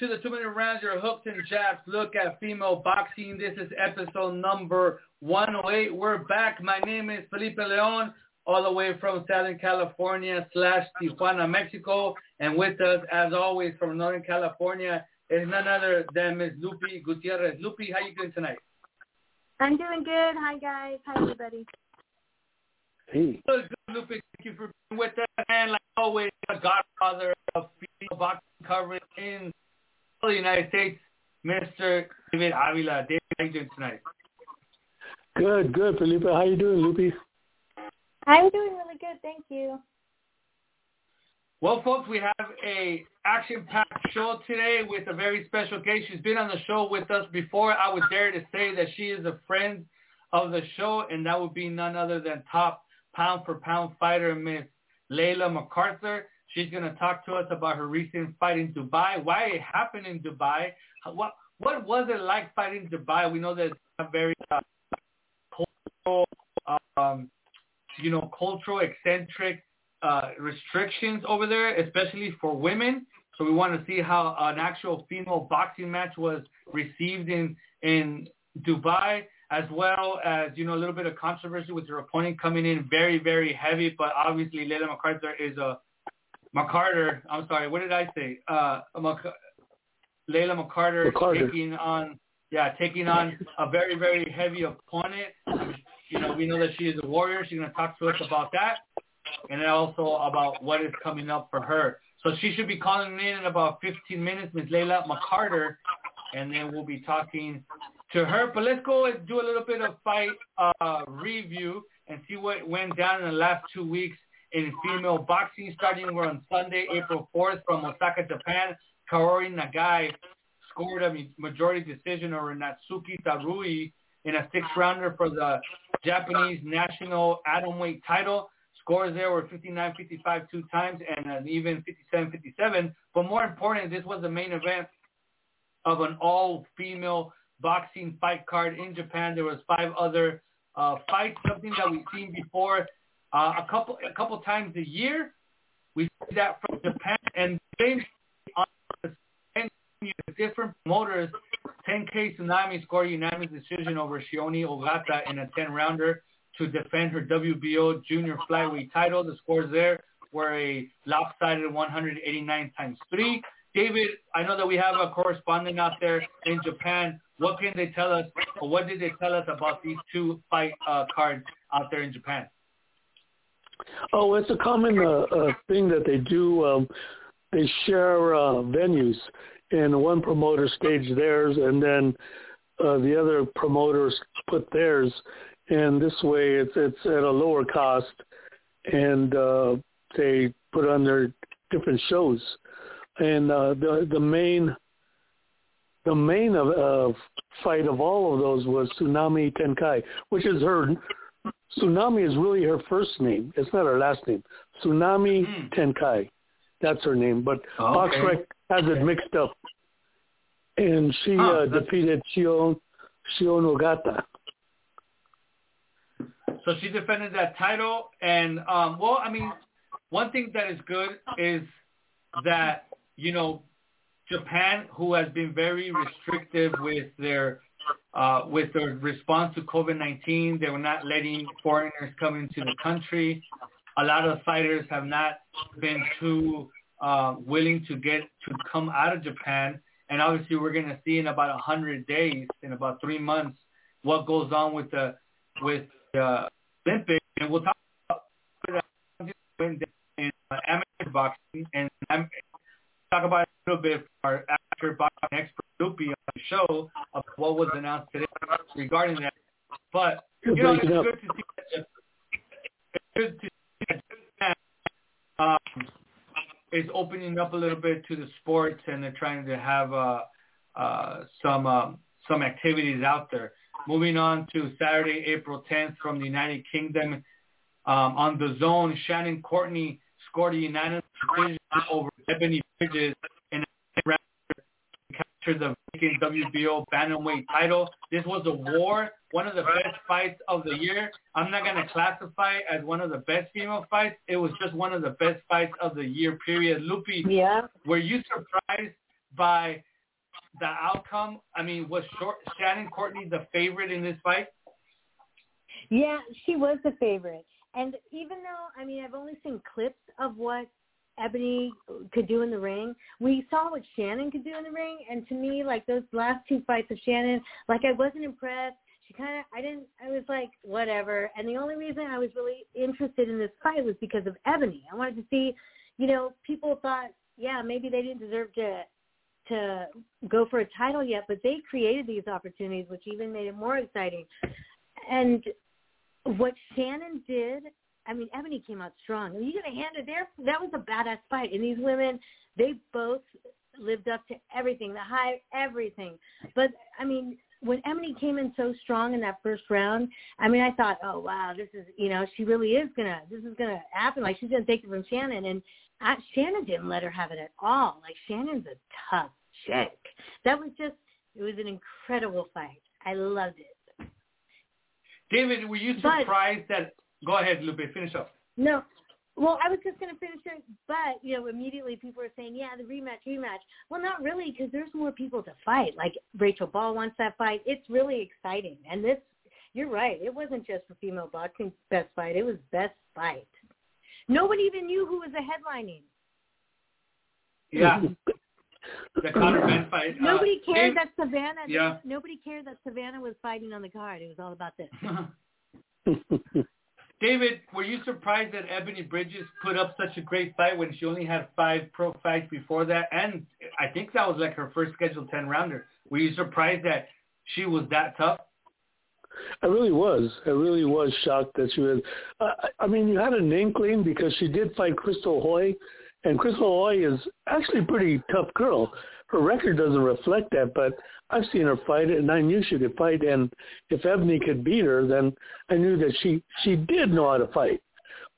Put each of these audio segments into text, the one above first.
To the two-minute rounds, your hooks and jabs look at female boxing. This is episode number 108. We're back. My name is Felipe Leon, all the way from Southern California slash Tijuana, Mexico. And with us, as always, from Northern California, is none other than Ms. Lupi Gutierrez. Lupi, how you doing tonight? I'm doing good. Hi guys. Hi everybody. Hey. Good, good, Lupi. Thank you for being with us. And like always, the godfather of female boxing coverage in the United States, Mr. David Avila. David, how are you doing tonight? Good, good, Felipe. How are you doing, Lupi? I'm doing really good. Thank you. Well, folks, we have a action-packed show today with a very special guest. She's been on the show with us before. I would dare to say that she is a friend of the show, and that would be none other than top pound-for-pound fighter, Miss Layla MacArthur. She's going to talk to us about her recent fight in Dubai, why it happened in Dubai, what what was it like fighting in Dubai? We know that it's a very uh, cultural, um, you know, cultural eccentric uh, restrictions over there, especially for women. So we want to see how an actual female boxing match was received in in Dubai, as well as you know a little bit of controversy with her opponent coming in very very heavy. But obviously, Leila MacArthur is a McCarter. I'm sorry, what did I say? Uh, Mac- Layla McCarter, McCarter. taking on yeah taking on a very very heavy opponent. You know we know that she is a warrior. She's going to talk to us about that and then also about what is coming up for her. So she should be calling in in about 15 minutes, Ms. Layla McCarter, and then we'll be talking to her. But let's go and do a little bit of fight uh, review and see what went down in the last two weeks in female boxing. Starting on Sunday, April 4th from Osaka, Japan. Kaori Nagai scored a majority decision over Natsuki Tarui in a six-rounder for the Japanese national atomweight title. Scores there were 59-55 two times and an even 57-57. But more important, this was the main event of an all-female boxing fight card in Japan. There was five other uh, fights, something that we've seen before uh, a couple a couple times a year. We see that from Japan and different promoters. Tenkai Tsunami scored unanimous decision over Shioni Ogata in a 10-rounder to defend her WBO junior flyweight title. The scores there were a lopsided 189 times 3. David, I know that we have a correspondent out there in Japan. What can they tell us, or what did they tell us about these two fight uh, cards out there in Japan? Oh, it's a common uh, uh, thing that they do. Um, they share uh, venues, and one promoter stage theirs, and then uh, the other promoters put theirs, and this way it's it's at a lower cost, and uh, they put on their different shows, and uh, the the main the main of, of fight of all of those was Tsunami Tenkai, which is her Tsunami is really her first name. It's not her last name. Tsunami Hmm. Tenkai. That's her name. But Oh, okay. Boxrec has it mixed up. And she uh, defeated Shion Shion Ogata. So she defended that title, and um, well, I mean, one thing that is good is that you know Japan, who has been very restrictive with their uh, with their response to COVID-19, they were not letting foreigners come into the country. A lot of fighters have not been too uh, willing to get to come out of Japan, and obviously we're going to see in about hundred days, in about three months, what goes on with the with the Olympics, and we'll talk about in uh, amateur boxing, and talk about a little bit for our amateur boxing expert Lupi on the show of what was announced today regarding that. But You're know, it's good to see that. It's good to see that is opening up a little bit to the sports, and they're trying to have uh, uh, some um, some activities out there. Moving on to Saturday, April 10th from the United Kingdom um, on DAZN, Shannon Courtney scored a unanimous decision over Ebony Bridges captured the vacant WBO bantamweight title. This was a war, one of the best fights of the year. I'm not going to classify it as one of the best female fights. It was just one of the best fights of the year, period. Lupi, Yeah. were you surprised by the outcome? I mean, was short, Shannon Courtney the favorite in this fight? Yeah, she was the favorite. And even though, I mean, I've only seen clips of what Ebony could do in the ring, we saw what Shannon could do in the ring. And to me, like those last two fights of Shannon, like I wasn't impressed. She kind of, I didn't, I was like, whatever. And the only reason I was really interested in this fight was because of Ebony. I wanted to see, you know, people thought, yeah, maybe they didn't deserve to to go for a title yet, but they created these opportunities, which even made it more exciting. And what Shannon did, I mean, Ebony came out strong. And you got to hand it there. That was a badass fight. And these women, they both lived up to everything, the high, everything. But I mean, when Ebony came in so strong in that first round, I mean, I thought, oh wow, this is, you know, she really is gonna, this is gonna happen. Like she's gonna take it from Shannon, and I, Shannon didn't let her have it at all. Like Shannon's a tough chick. That was just, it was an incredible fight. I loved it. David, were you But- surprised that? Go ahead, Lupe. Finish up. No. Well, I was just going to finish it, but, you know, immediately people are saying, yeah, the rematch, rematch. Well, not really, because there's more people to fight. Like Rachel Ball wants that fight. It's really exciting. And this, you're right, it wasn't just for female boxing best fight. It was best fight. Nobody even knew who was the headlining. Yeah, the Conor Benn fight. Uh, Nobody cared Dave- that Savannah. Yeah. Nobody cared that Savannah was fighting on the card. It was all about this. David, were you surprised that Ebony Bridges put up such a great fight when she only had five pro fights before that? And I think that was like her first scheduled 10 rounder. Were you surprised that she was that tough? I really was. I really was shocked that she was. Uh, I mean, you had an inkling because she did fight Crystal Hoy, and Crystal Hoy is actually a pretty tough girl. Her record doesn't reflect that, but I've seen her fight, and I knew she could fight. And if Ebony could beat her, then I knew that she she did know how to fight.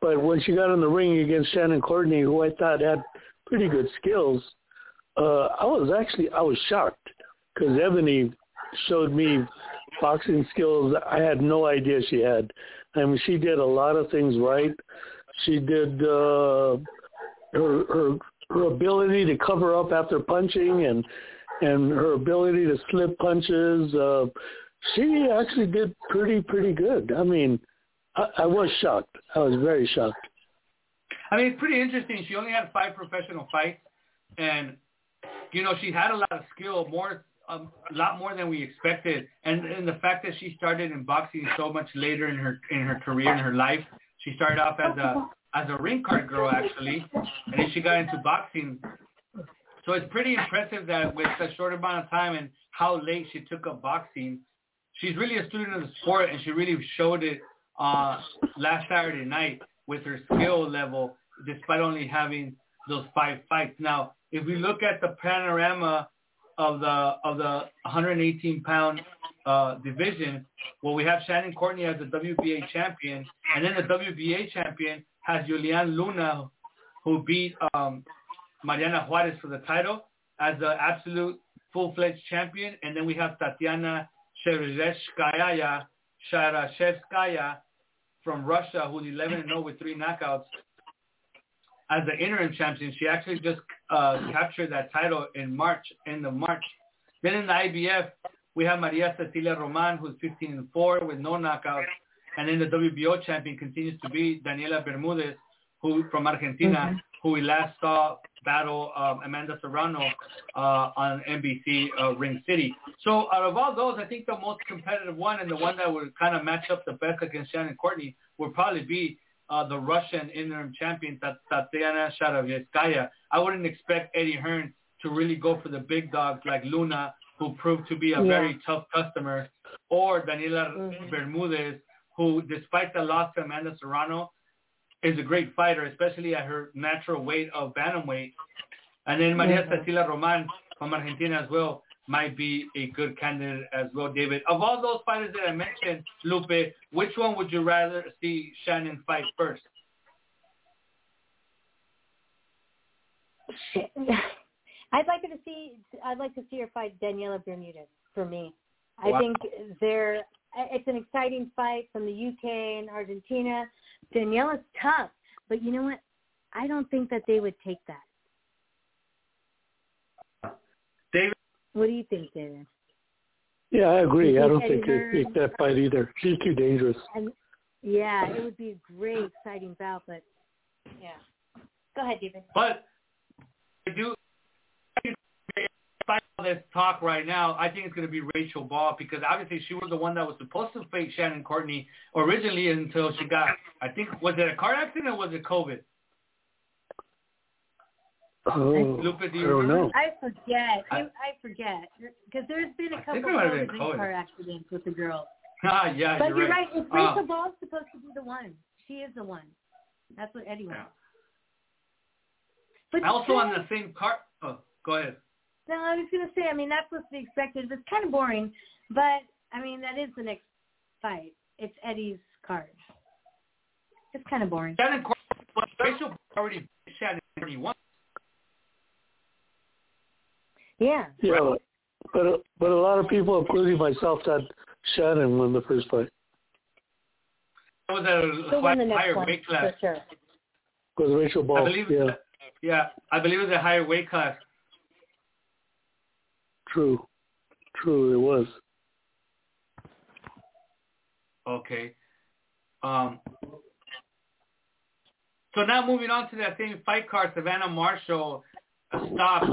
But when she got in the ring against Shannon Courtney, who I thought had pretty good skills, uh, I was actually I was shocked because Ebony showed me boxing skills I had no idea she had. I mean, she did a lot of things right. She did uh, her her her ability to cover up after punching and and her ability to slip punches. Uh, she actually did pretty pretty good. I mean, I, I was shocked. I was very shocked. I mean, it's pretty interesting. She only had five professional fights, and you know she had a lot of skill, more um, a lot more than we expected. And and the fact that she started in boxing so much later in her in her career in her life, she started off as a as a ring card girl actually, and then she got into boxing. So it's pretty impressive that with a short amount of time and how late she took up boxing, she's really a student of the sport, and she really showed it uh, last Saturday night with her skill level, despite only having those five fights. Now, if we look at the panorama of the of the 118 pound uh, division, well, we have Shannon Courtney as the WBA champion, and then the WBA champion has Yulihan Luna, who beat um, Mariana Juarez for the title as the absolute full-fledged champion, and then we have Tatiana Sharashevskaya from Russia, who's 11 and 0 with three knockouts as the interim champion. She actually just uh, captured that title in March, end of March. Then in the IBF, we have Maria Cecilia Roman, who's 15 and 4 with no knockouts. And then the WBO champion continues to be Daniela Bermudez, who from Argentina, who we last saw battle um, Amanda Serrano uh, on NBC uh, Ring City. So out of all those, I think the most competitive one and the one that would kind of match up the best against Shannon Courtney would probably be uh, the Russian interim champion, Tatiana Sharavskaya. I wouldn't expect Eddie Hearn to really go for the big dogs like Luna, who proved to be a Yeah. very tough customer, or Daniela Mhm. Bermudez, who, despite the loss to Amanda Serrano, is a great fighter, especially at her natural weight of bantamweight. And then Maria Mhm. Cecilia Roman from Argentina as well might be a good candidate as well, David. Of all those fighters that I mentioned, Lupe, which one would you rather see Shannon fight first? I'd like to see. I'd like to see her fight Daniela Bermudez. For me, I Wow. think they're. It's an exciting fight from the UK and Argentina. Daniela's tough, but you know what? I don't think that they would take that. David, What do you think, David? Yeah, I agree. I don't think think Eddie they take that fight either. She's too dangerous. And yeah, it would be a great, exciting bout. But yeah, go ahead, David. but I do. All this talk right now, I think it's going to be Rachel Ball because obviously she was the one that was supposed to fight Shannon Courtney originally until she got, I think, was it a car accident or was it COVID? Oh, Lupe, do I you don't remember? know. I forget. I, I- I forget because there's been a I couple think it might have been of car accidents with the girls. Ah, yeah, But you're, you're right. It's Uh, Rachel Ball's supposed to be the one. She is the one. That's what Eddie wants. Yeah. But Also on the same car. Oh, go ahead. No, I was going to say. I mean, that's what's to be expected. It's kind of boring, but I mean, that is the next fight. It's Eddie's card. It's kind of boring. Shannon Courtney, but Rachel already beat Shannon Courtney once. Yeah. Yeah, but but a lot of people, including myself, thought Shannon won the first fight. That was a win the higher one weight class. for sure. Was Rachel Ball? I believe. yeah, yeah, I believe it was a higher weight class. True, true. It was. Okay. Um. So now moving on to that same fight card, Savannah Marshall stopped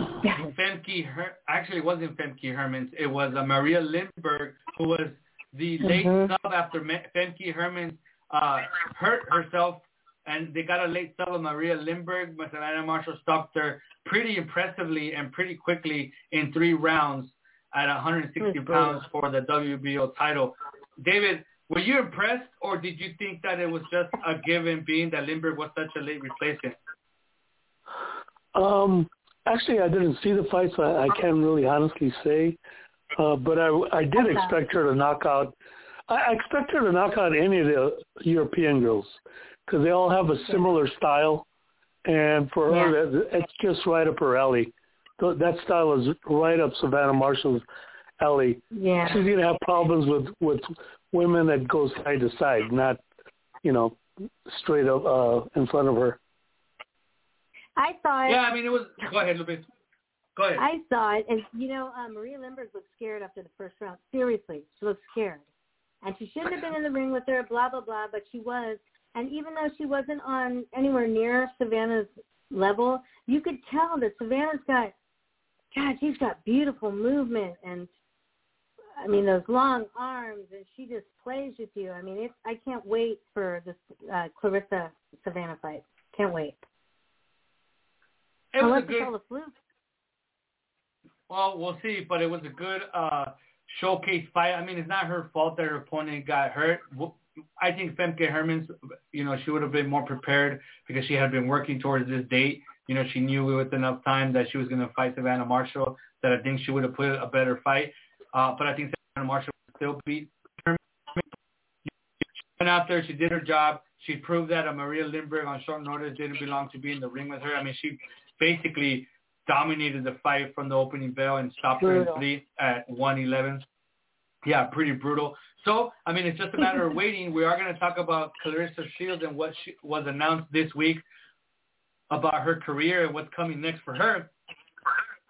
Femke. Her- Actually, it wasn't Femke Hermans. It was uh, Maria Lindberg, who was the late Mhm. sub after Me- Femke Hermans uh, hurt herself, and they got a late sub of Maria Lindberg. But Savannah Marshall stopped her pretty impressively and pretty quickly in three rounds at 160 pounds for the WBO title. David, were you impressed, or did you think that it was just a given, being that Lindberg was such a late replacement? Um, actually, I didn't see the fight, so I, I can't really honestly say. Uh, but I, I did Okay. expect her to knock out. I, I expect her to knock out any of the European girls because they all have a similar style, and for her, that, it's just right up her alley. That style is right up Savannah Marshall's alley. Yeah. She's gonna have problems with with women that go side to side, not you know straight up uh, in front of her. I saw it. Yeah, I mean, it was. Go ahead, Lupe. Go ahead. I saw it, and you know, uh, Maria Lindberg looked scared after the first round. Seriously, she looked scared, and she shouldn't have been in the ring with her. Blah blah blah, but she was. And even though she wasn't on anywhere near Savannah's level, you could tell that Savannah's got, God, she's got beautiful movement, and I mean those long arms, and she just plays with you. I mean, it's. I can't wait for this uh, Claressa Savannah fight. Can't wait. it was a good. it's all fluke. Well, we'll see, but it was a good uh, showcase fight. I mean, it's not her fault that her opponent got hurt. I think Femke Hermans, you know, she would have been more prepared because she had been working towards this date. You know, she knew with enough time that she was going to fight Savannah Marshall that I think she would have put a better fight. Uh, but I think Savannah Marshall would still beat Herman. She went out there, she did her job. She proved that a Maria Lindberg on short notice didn't belong to be in the ring with her. I mean, she basically dominated the fight from the opening bell and stopped her in Brutal. three at 111. Yeah, pretty brutal. So, I mean, it's just a matter of waiting. We are going to talk about Claressa Shields and what she, was announced this week about her career and what's coming next for her.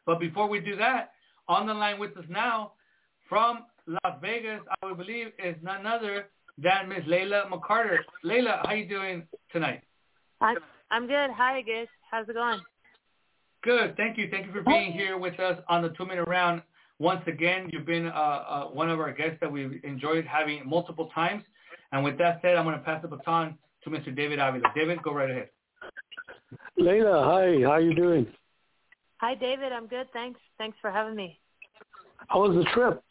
But before we do that, on the line with us now from Las Vegas, I would believe, is none other than Miss Layla McCarter. Layla, how are you doing tonight? I'm I'm good. Hi, guys. How's it going? Good. Thank you. Thank you for being here with us on the two-minute round. Once again, you've been uh, uh, one of our guests that we've enjoyed having multiple times. And with that said, I'm going to pass the baton to Mr. David Avila. David, go right ahead. Layla, hi, how are you doing? Hi, David. I'm good. Thanks. Thanks for having me. How was the trip?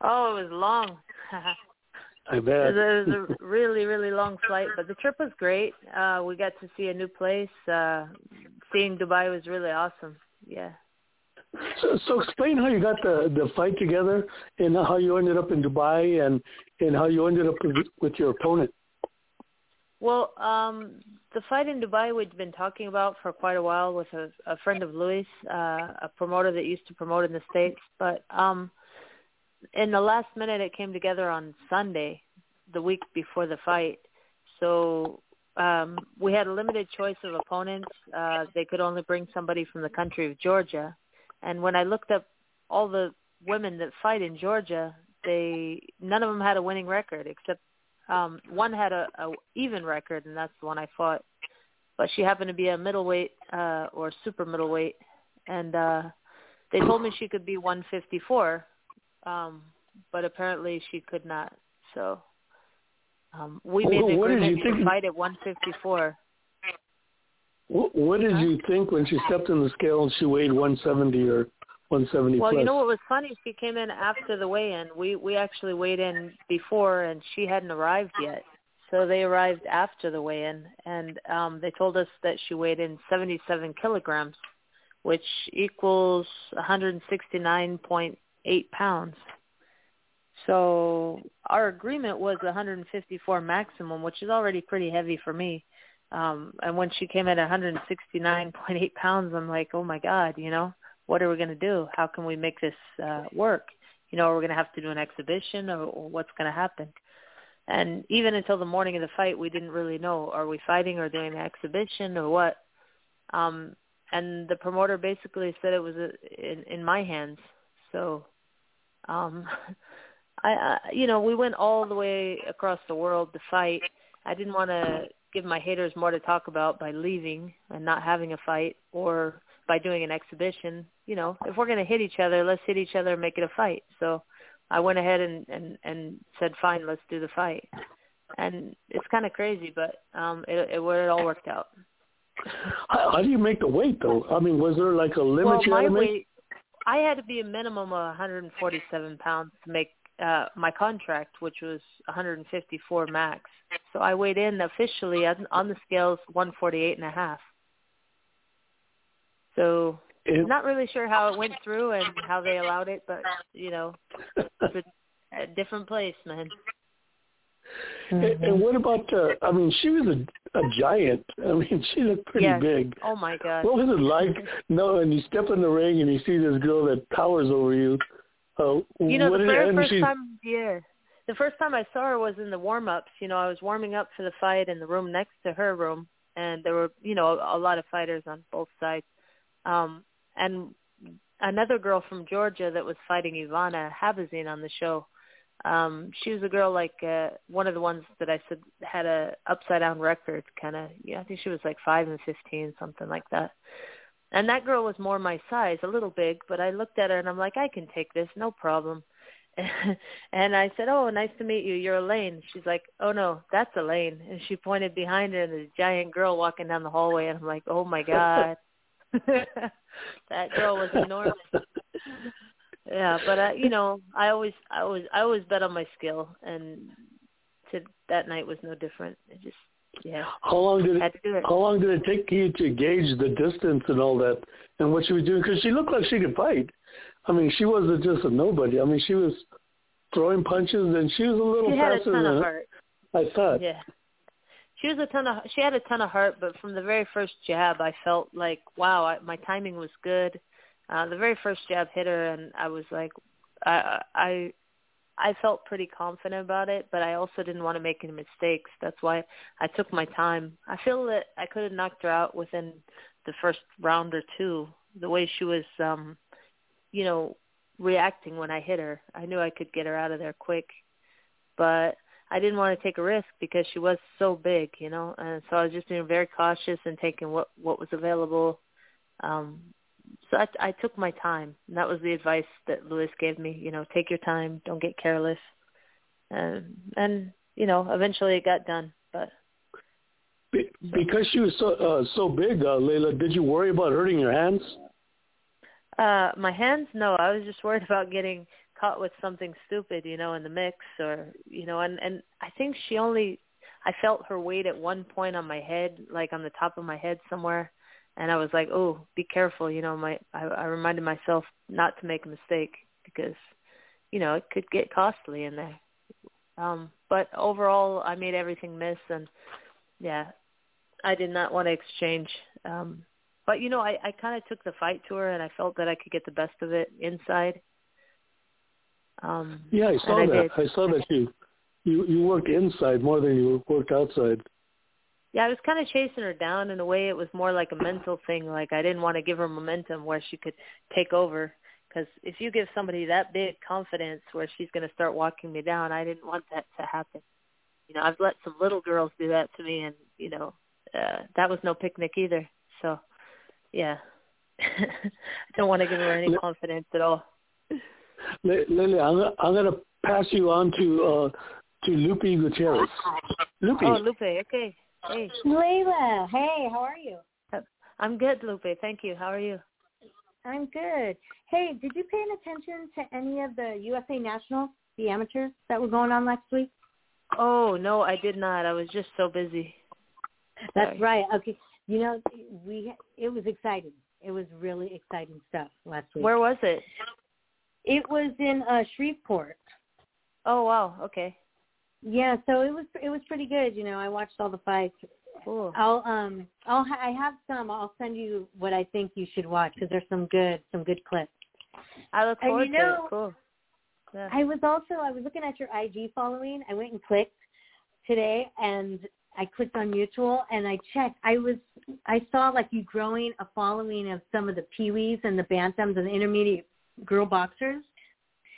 Oh, it was long. I bet. It was, it was a really, really long flight, but the trip was great. Uh, we got to see a new place. Uh, seeing Dubai was really awesome. Yeah. So, so explain how you got the the fight together and how you ended up in Dubai and and how you ended up with, your opponent. Well, um, the fight in Dubai we'd been talking about for quite a while with a, a friend of Luis, uh, a promoter that used to promote in the states. But um, in the last minute, it came together on Sunday, the week before the fight. So um, we had a limited choice of opponents. Uh, they could only bring somebody from the country of Georgia. And when I looked up all the women that fight in Georgia, they none of them had a winning record except um, one had a, a even record, and that's the one I fought. But she happened to be a middleweight uh, or super middleweight, and uh, they told me she could be 154, um, but apparently she could not. So um, we made the agreement to fight at 154. What, what did you think when she stepped in the scale and she weighed 170 or 170 Well, plus? you know what was funny? She came in after the weigh-in. We we actually weighed in before, and she hadn't arrived yet. So they arrived after the weigh-in, and um, they told us that she weighed in 77 kilograms, which equals 169.8 pounds. So our agreement was 154 maximum, which is already pretty heavy for me. Um, and when she came in at 169.8 pounds, I'm like, oh my god, you know, what are we going to do? How can we make this uh, work? You know, are we going to have to do an exhibition, or, or what's going to happen? And even until the morning of the fight, we didn't really know: are we fighting or doing an exhibition or what? Um, and the promoter basically said it was a, in, in my hands. So, um, I, I, you know, we went all the way across the world to fight. I didn't want to give my haters more to talk about by leaving and not having a fight, or by doing an exhibition. You know, if we're going to hit each other, let's hit each other and make it a fight. So I went ahead and and and said, fine, let's do the fight. And it's kind of crazy, but um, it, it it all worked out. How, how do you make the weight though? I mean, was there like a limit well, you had to make? weight, I had to be a minimum of 147 pounds to make uh, my contract, which was 154 max. So I weighed in officially on, on the scales 148 and a half. So It- not really sure how it went through and how they allowed it, but you know, it's a, a different place, man. And, and what about? Uh, I mean, she was a, a giant. I mean, she looked pretty Yes. big. Oh my god. What was it like? No, and you step in the ring and you see this girl that towers over you. Uh, You know, the very first time, yeah, the first time I saw her was in the warm-ups. You know, I was warming up for the fight in the room next to her room, and there were, you know, a, a lot of fighters on both sides. Um, and another girl from Georgia that was fighting Ivana Habazin on the show. Um, she was a girl like uh, one of the ones that I said had a upside down record, kind of. Yeah, I think she was like five and fifteen, something like that. And that girl was more my size, a little big, but I looked at her and I'm like, I can take this, no problem. and I said, "Oh, nice to meet you. You're Elaine." She's like, "Oh no, that's Elaine." And she pointed behind her, and this giant girl walking down the hallway, and I'm like, "Oh my god." that girl was enormous. Yeah, but I, you know, I always, I always, I always bet on my skill, and to that night was no different. It just, yeah, How long did it? it. How long did it take you to gauge the distance and all that, and what she was doing? Because she looked like she could fight. I mean, she wasn't just a nobody. I mean, she was throwing punches, and she was a little She had a faster ton than of heart. I thought. Yeah. She was a ton of she had a ton of heart, but from the very first jab, I felt like wow, I, my timing was good. Uh, the very first jab hit her, and I was like, I I I felt pretty confident about it, but I also didn't want to make any mistakes. That's why I took my time. I feel that I could have knocked her out within the first round or two. The way she was, um, you know, reacting when I hit her, I knew I could get her out of there quick. But I didn't want to take a risk because she was so big, you know, and so I was just being very cautious and taking what what was available. Um, so I, I took my time, and that was the advice that Luis gave me. You know, take your time, don't get careless, and and you know, eventually it got done. But Be- Because she was so uh, so big, uh, Layla, did you worry about hurting your hands? uh my hands, no, I was just worried about getting caught with something stupid, you know, in the mix or you know, and and I think she only I felt her weight at one point on my head, like on the top of my head somewhere, and I was like, "Oh, be careful," you know. My I, I reminded myself not to make a mistake because, you know, it could get costly in there. Um, but overall, I made everything miss, and yeah, I did not want to exchange. Um, but you know, I, I kind of took the fight to her, and I felt that I could get the best of it inside. Um, yeah, I saw that. I, I saw that you you you worked inside more than you worked outside. Yeah, I was kind of chasing her down in a way. It was more like a mental thing. Like I didn't want to give her momentum where she could take over. Because if you give somebody that big confidence where she's going to start walking me down, I didn't want that to happen. You know, I've let some little girls do that to me, and you know, uh, that was no picnic either. So, yeah, I don't want to give her any confidence at all. Lily, I'm, I'm going to pass you on to uh, to Lupe Gutierrez. Lupe. Oh, Lupe. Okay. Hey. Layla. Hey, how are you? I'm good, Lupe. Thank you. How are you? I'm good. Hey, did you pay attention to any of the USA Nationals, the amateurs that were going on last week? Oh no, I did not. I was just so busy. That's right. Okay, you know we it was exciting. It was really exciting stuff last week. Where was it? It was in uh Shreveport. Oh wow. Okay. Yeah, so it was it was pretty good. You know, I watched all the fights. Cool. I'll um I'll ha- I have some. I'll send you what I think you should watch because there's some good some good clips. I look forward and, you know, to it. Cool. Yeah. I was also I was looking at your IG following. I went and clicked today and I clicked on mutual and I checked. I was I saw like you growing a following of some of the peewees and the bantams and the intermediate girl boxers.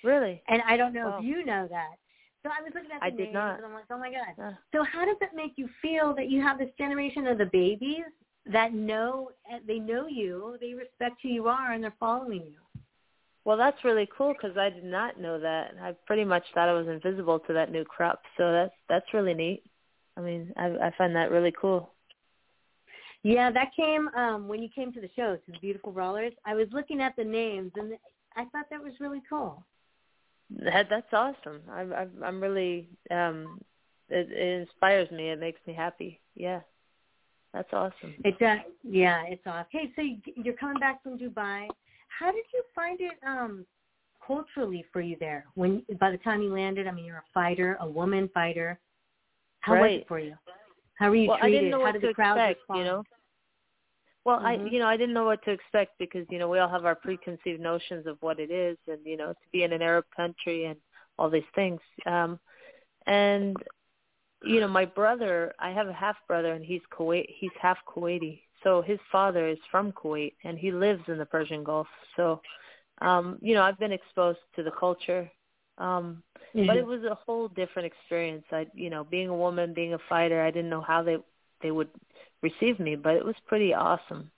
Really? And I don't know wow. if you know that. So I was looking at the I names did not. and I'm like, oh my god. Uh, So how does it make you feel that you have this generation of the babies that know they know you, they respect who you are, and they're following you? well, that's really cool because I did not know that. I pretty much thought I was invisible to that new crop. So that's that's really neat. I mean, I I find that really cool. Yeah, that came um when you came to the show to the Beautiful Brawlers. I was looking at the names and I thought that was really cool. That that's awesome. I'm I'm, I'm really um it, it inspires me. It makes me happy. Yeah. That's awesome. It does. Yeah, it's awesome. Hey, so you- you're coming back from Dubai. How did you find it um culturally for you there? When by the time you landed, I mean, you're a fighter, a woman fighter. How was it for you? How were you well, treated? I didn't know How what did to the crowd expect, respond? you know. Well, I Mhm. you know, I didn't know what to expect because, you know, we all have our preconceived notions of what it is and, you know, to be in an Arab country and all these things. Um and you know, my brother, I have a half brother and he's Kuwait he's half Kuwaiti. So his father is from Kuwait and he lives in the Persian Gulf. So um, you know, I've been exposed to the culture. Um but it was a whole different experience. I, you know, being a woman, being a fighter, I didn't know how they they would receive me, but it was pretty awesome.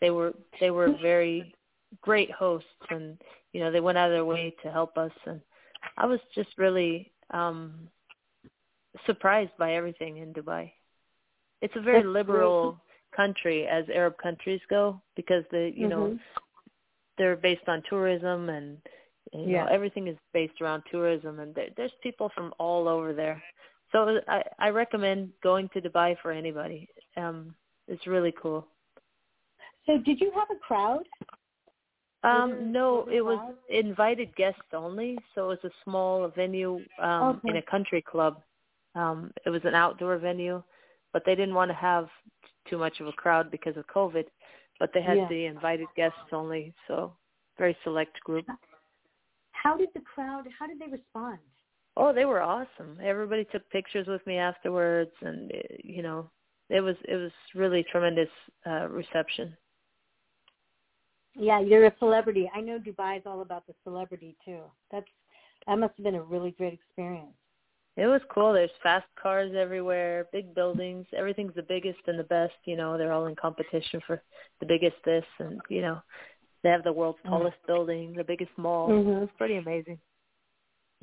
They were they were very great hosts, and you know, they went out of their way to help us, and I was just really um surprised by everything in Dubai. It's a very That's liberal country as Arab countries go because the you know Mhm. they're based on tourism and you Yeah. know everything is based around tourism and there, there's people from all over there so i i recommend going to dubai for anybody um it's really cool So did you have a crowd? there- um no it was crowd? invited guests only so it was a small venue um Okay. in a country club um it was an outdoor venue but they didn't want to have too much of a crowd because of covid but they had Yeah. the invited guests only so very select group How did the crowd? How did they respond? Oh, they were awesome. Everybody took pictures with me afterwards, and uh, you know, it was it was really tremendous uh, reception. Yeah, you're a celebrity. I know Dubai is all about the celebrity too. That's that must have been a really great experience. It was cool. There's fast cars everywhere, big buildings. Everything's the biggest and the best. You know, they're all in competition for the biggest this, and you know, they have the world's tallest building, the biggest mall. Mhm. It's pretty amazing.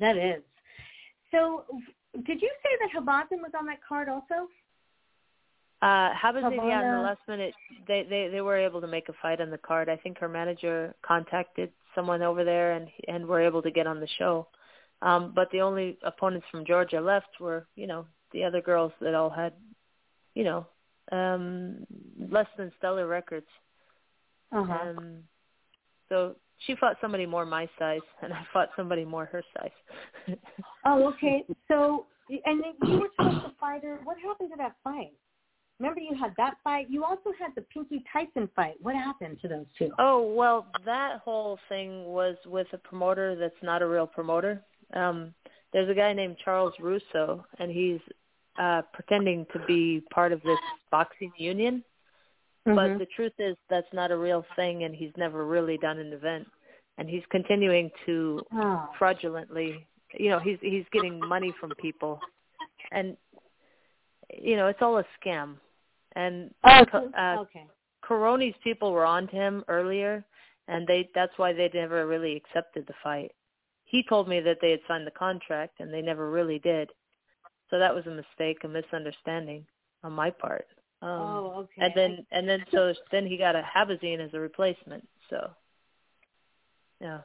That is. So, did you say that Habazin was on that card also? Uh, Habazin, yeah, in the last minute, they, they they were able to make a fight on the card. I think her manager contacted someone over there, and and were able to get on the show. Um, but the only opponents from Georgia left were, you know, the other girls that all had, you know, um, less than stellar records. Uh-huh. Um, so she fought somebody more my size, and I fought somebody more her size. Oh, okay. So, and then you were supposed to fight her. What happened to that fight? Remember, you had that fight. You also had the Pinky Tyson fight. What happened to those two? Oh well, that whole thing was with a promoter that's not a real promoter. Um, there's a guy named Charles Russo, and he's uh, pretending to be part of this boxing union. But Mhm. the truth is, that's not a real thing, and he's never really done an event. And he's continuing to oh. fraudulently, you know, he's he's getting money from people, and you know, it's all a scam. And Oh, uh, okay. Coroni's people were on to him earlier, and they that's why they never really accepted the fight. He told me that they had signed the contract, and they never really did. So that was a mistake, a misunderstanding on my part. Um, oh, okay. and then and then so then he got a Habazin as a replacement. So yeah,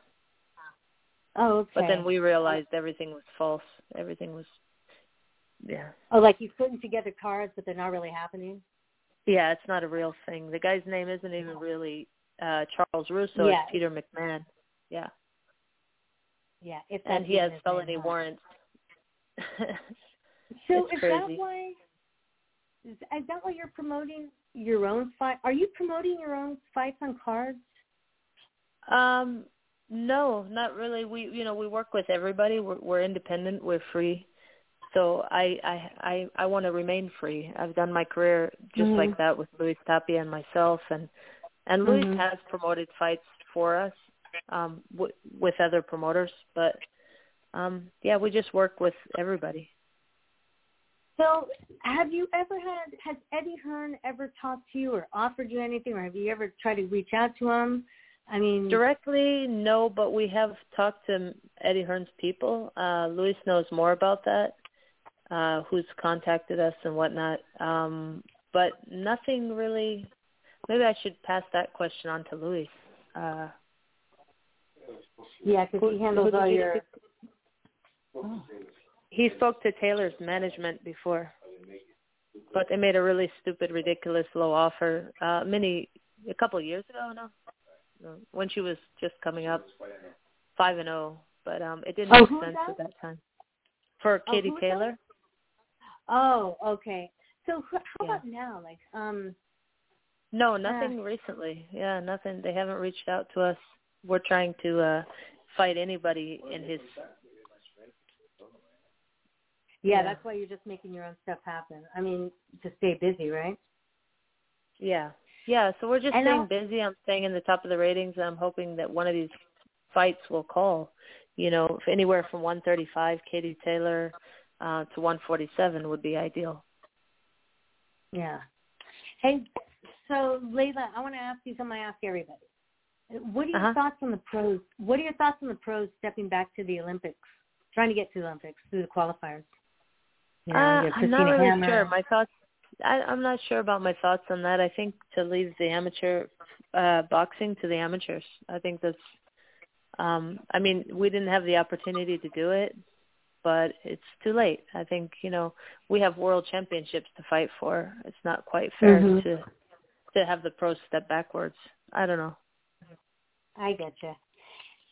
oh, okay. but then we realized everything was false. Everything was yeah. Oh, like he's putting together cards, but they're not really happening. Yeah, it's not a real thing. The guy's name isn't even really uh Charles Russo. Yeah. It's Peter McMahon. Yeah, Yeah, and he has felony name, warrants. So It's is that why? Is, is that why you're promoting your own fight? Are you promoting your own fights on cards? um, no, not really. We you know we work with everybody. We're, we're independent. We're free. So I I I, I want to remain free. I've done my career just Mhm. like that with Luis Tapia and myself, and and Luis Mhm. has promoted fights for us um, w- with other promoters, but um, yeah, we just work with everybody. So, have you ever had? Has Eddie Hearn ever talked to you or offered you anything, or have you ever tried to reach out to him? I mean, Directly, no, but we have talked to Eddie Hearn's people. Uh, Luis knows more about that, uh, who's contacted us and whatnot. Um, but nothing really. Maybe I should pass that question on to Luis. Uh, yeah, because he handles all you your. he spoke to Taylor's management before, but they made a really stupid, ridiculous low offer. Uh, many a couple of years ago, no, no, when she was just coming up, five and zero. But um, it didn't Oh, make sense that? at that time. For Oh, Katie that? Taylor, Oh, okay. So, how Yeah. about now? Like, um, no, nothing recently. Yeah, nothing. They haven't reached out to us. We're trying to uh fight anybody in his. yeah, Yeah. that's why you're just making your own stuff happen. I mean, to stay busy, right? Yeah, yeah. So we're just And staying I'll- busy. I'm staying in the top of the ratings. and I'm hoping that one of these fights will call. You know, if anywhere from 135, Katie Taylor, uh, to 147 would be ideal. Yeah. Hey, so Layla, I want to ask you something I ask everybody. What are your Uh-huh. thoughts on the pros? What are your thoughts on the pros stepping back to the Olympics, trying to get to the Olympics through the qualifiers? You know, uh, I'm not really Hammer. sure. My thoughts. I, I'm not sure about my thoughts on that. I think to leave the amateur uh, boxing to the amateurs. I think that's. Um, I mean, we didn't have the opportunity to do it, but it's too late. I think you know we have world championships to fight for. It's not quite fair Mhm. to to have the pros step backwards. I don't know. I getcha.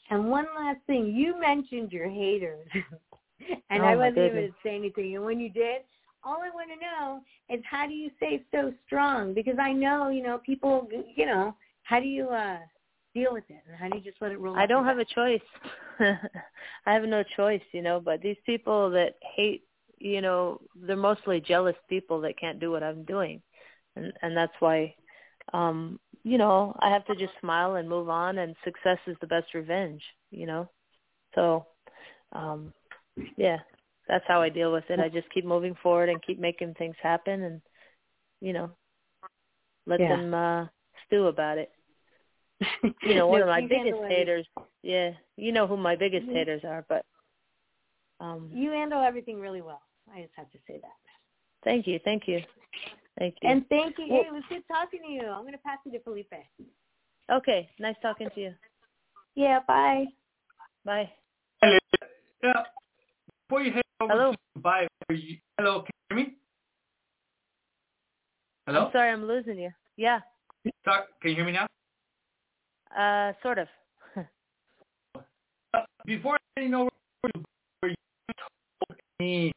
And one last thing, you mentioned your haters, and Oh, I wasn't even to say anything. And when you did, all I want to know is how do you stay so strong? Because I know, you know, people, you know, how do you uh deal with it, and how do you just let it roll? I don't have a choice. I have no choice, you know, but these people that hate, you know, they're mostly jealous people that can't do what I'm doing. And and that's why um, you know, I have to just smile and move on and success is the best revenge, you know. So, um yeah, that's how I deal with it. I just keep moving forward and keep making things happen and you know, let Yeah. them uh stew about it you know, one of my biggest handle every- haters. Yeah, you know who my biggest Mhm. haters are, but um You handle everything really well. I just have to say that. thank you, thank you. Thank you. And thank you. Well- Hey, it was good talking to you. I'm going to pass it to Felipe. okay, nice talking to you. Yeah, bye. Bye. Yeah. Before you head over Hello. to Dubai, are you, hello, can you hear me? Hello? I'm sorry, I'm losing you. Yeah, Talk, can you hear me now? Uh, sort of. Before heading over to Dubai, were you told any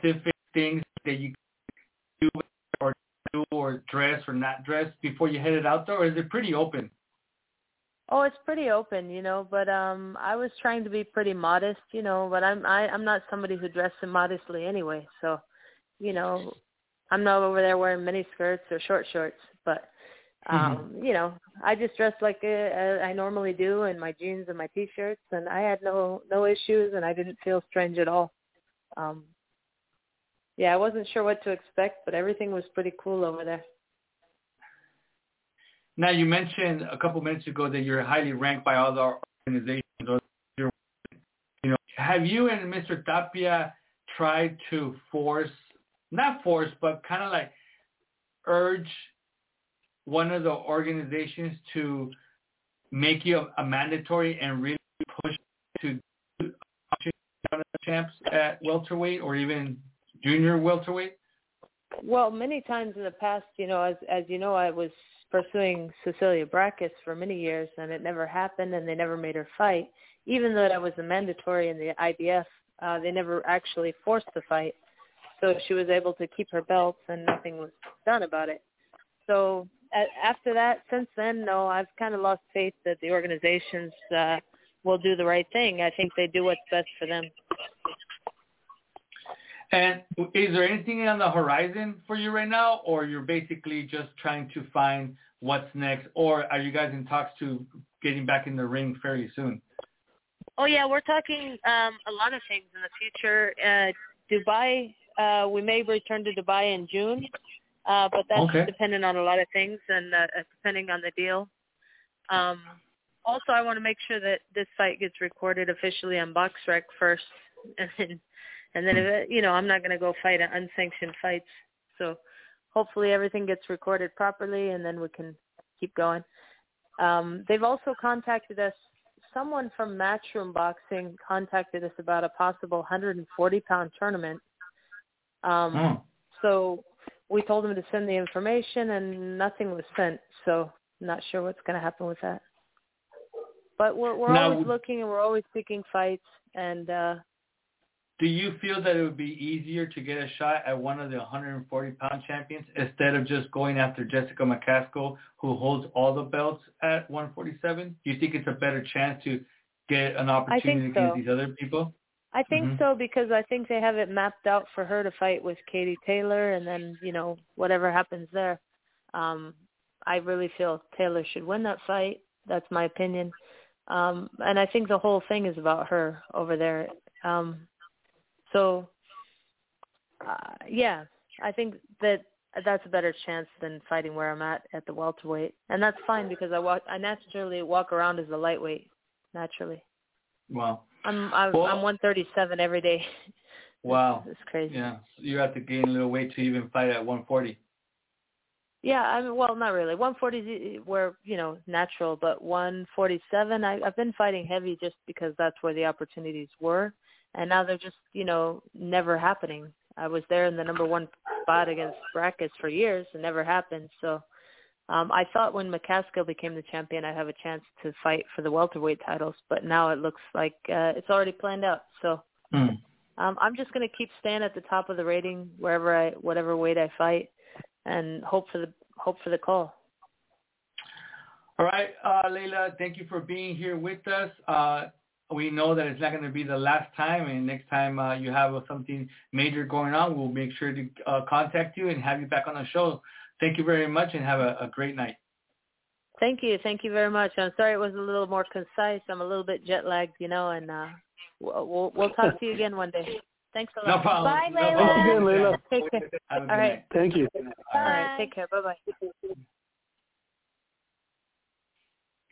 specific things that you do or do or dress or not dress before you headed out there, or is it pretty open? Oh, it's pretty open, you know, but um I was trying to be pretty modest, you know, but I'm I I'm not somebody who dresses modestly anyway. So, you know, I'm not over there wearing mini skirts or short shorts, but um, you know, I just dressed like uh, uh, I normally do in my jeans and my t-shirts and I had no no issues and I didn't feel strange at all. Um yeah, I wasn't sure what to expect, but everything was pretty cool over there. Now you mentioned a couple minutes ago that you're highly ranked by other organizations. Or you know, have you and Mr. Tapia tried to force, not force, but kind of like urge one of the organizations to make you a, mandatory and really push to champs at welterweight or even junior welterweight? Well, many times in the past, you know, as as you know, I was pursuing Cecilia Brækhus for many years, and it never happened, and they never made her fight. Even though that was a mandatory in the IBF, uh, they never actually forced the fight. So she was able to keep her belts, and nothing was done about it. So after that, since then, no, I've kind of lost faith that the organizations uh, will do the right thing. I think they do what's best for them. And is there anything on the horizon for you right now, or you're basically just trying to find what's next, or are you guys in talks to getting back in the ring fairly soon? Oh yeah, we're talking um, a lot of things in the future. Uh, Dubai, uh, we may return to Dubai in June, uh, but that's Okay. dependent on a lot of things and uh, uh, depending on the deal. Um, also, I want to make sure that this fight gets recorded officially on BoxRec first, and then, and then if it, you know I'm not going to go fight unsanctioned fights. So hopefully everything gets recorded properly, and then we can keep going. Um, they've also contacted us someone from Matchroom Boxing contacted us about a possible 140 pound tournament. Um, Hmm. So we told them to send the information, and nothing was sent. So not sure what's going to happen with that. But we're we're Now- always looking, and we're always seeking fights. And uh, Do you feel that it would be easier to get a shot at one of the 140 pound champions instead of just going after Jessica McCaskill, who holds all the belts at 147? Do you think it's a better chance to get an opportunity so. against these other people? I think Mhm. so because I think they have it mapped out for her to fight with Katie Taylor, and then you know whatever happens there. Um, I really feel Taylor should win that fight. That's my opinion. Um, and I think the whole thing is about her over there. Um, so, uh, yeah, I think that that's a better chance than fighting where I'm at at the welterweight, and that's fine because I walk. I naturally walk around as a lightweight, naturally. Wow. I'm I'm, Well- I'm 137 every day. Wow. It's crazy. Yeah. So you have to gain a little weight to even fight at 140. Yeah, I mean, well, not really. 140 is where you know natural, but 147. I, I've been fighting heavy just because that's where the opportunities were, and now they're just you know never happening. I was there in the number one spot against Brackets for years, and never happened. So um, I thought when McCaskill became the champion, I'd have a chance to fight for the welterweight titles, but now it looks like uh, it's already planned out. So Hmm. um, I'm just going to keep staying at the top of the rating wherever I, whatever weight I fight, and hope for the hope for the call. All right, uh, Layla, thank you for being here with us. Uh, we know that it's not going to be the last time, and next time uh, you have something major going on, we'll make sure to uh, contact you and have you back on the show. Thank you very much, and have a, a great night. Thank you, thank you very much. I'm sorry it was a little more concise. I'm a little bit jet lagged, you know, and uh, we'll we'll, we'll talk to you again one day. Thanks a No lot. problem. Bye, No Layla. problem. Thanks again, Layla. Take care. Have a good All right. night. Thank you. All right, take care. Bye bye.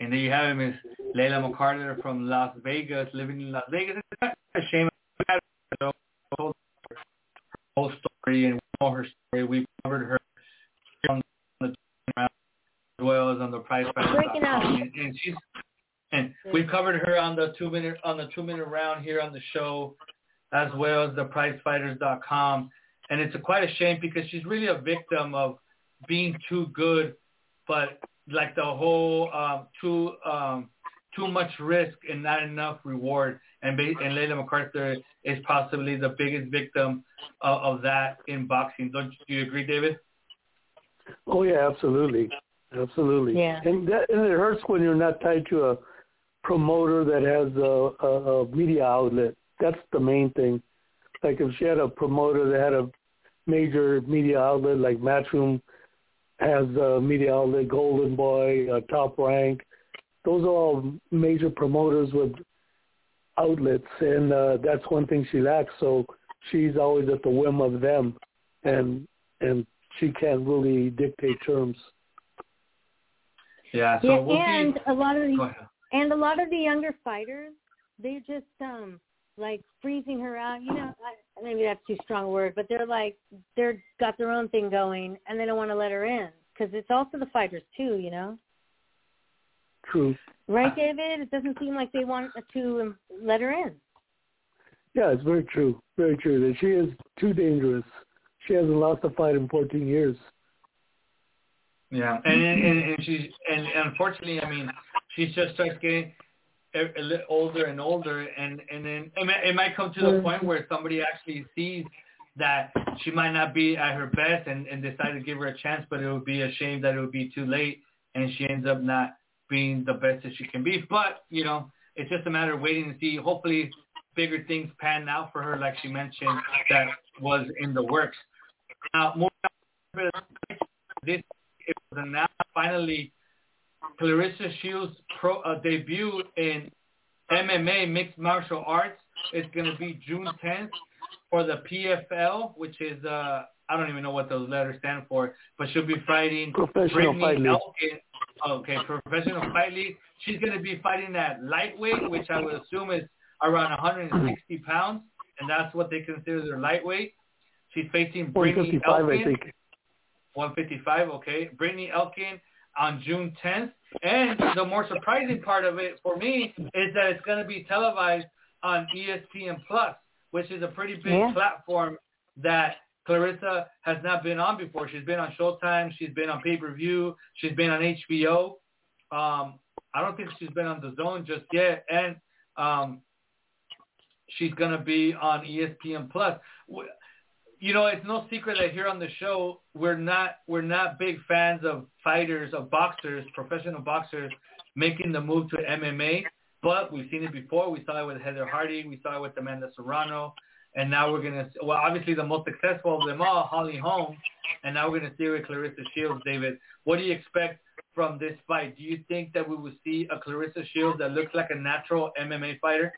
And there you have it, Miss Layla McCarter from Las Vegas, living in Las Vegas. It's a shame. Her whole story and we know her story. We've covered her well as on the out. and, and she's and we've covered her on the two minute on the two minute round here on the show, as well as the prizefighters.com. And it's a, quite a shame because she's really a victim of being too good, but like the whole um, too um, too much risk and not enough reward. And, and Layla McCarter is possibly the biggest victim of, of that in boxing. Don't do you agree, David? Oh yeah, absolutely, absolutely. Yeah. And that, and it hurts when you're not tied to a promoter that has a, a, a media outlet. That's the main thing. Like if she had a promoter that had a major media outlet, like Matchroom has a media outlet, Golden Boy, uh, Top Rank. Those are all major promoters with outlets, and uh, that's one thing she lacks. So she's always at the whim of them, and and she can't really dictate terms. Yeah. So yeah, we'll and be, a lot of the and a lot of the younger fighters, they're just um like freezing her out. You know, I, maybe that's too strong a word, but they're like they're got their own thing going, and they don't want to let her in because it's also the fighters too. You know, True. right, David? It doesn't seem like they want to um, let her in. Yeah, it's very true. Very true. That she is too dangerous. She hasn't lost a fight in 14 years. Yeah, and and, and, she's and unfortunately, I mean, she just starts getting a, a little older and older, and and then it might, it might come to the point where somebody actually sees that she might not be at her best, and and decide to give her a chance, but it would be a shame that it would be too late, and she ends up not being the best that she can be. But you know, it's just a matter of waiting to see. Hopefully, bigger things pan out for her, like she mentioned, that was in the works. Now, this it was announced finally Claressa Shields' pro uh, debut in MMA mixed martial arts is going to be June 10th for the PFL, which is uh I don't even know what those letters stand for, but she'll be fighting Professional Brittany Fight League. Okay, professional fight league. She's going to be fighting at lightweight, which I would assume is around 160 pounds, and that's what they consider their lightweight. She's facing Brittany 155, Elkin. I think. 155, okay. Brittany Elkin on June 10th. And the more surprising part of it for me is that it's going to be televised on ESPN Plus, which is a pretty big Yeah. platform that Claressa has not been on before. She's been on Showtime. She's been on pay-per-view. She's been on HBO. Um, I don't think she's been on DAZN just yet. And um, she's going to be on ESPN Plus. You know, it's no secret that here on the show we're not we're not big fans of fighters of boxers, professional boxers making the move to MMA. But we've seen it before. We saw it with Heather Hardy. We saw it with Amanda Serrano. And now we're gonna well, obviously the most successful of them all, Holly Holm, and now we're gonna see it with Claressa Shields. David, what do you expect from this fight? Do you think that we will see a Claressa Shields that looks like a natural MMA fighter?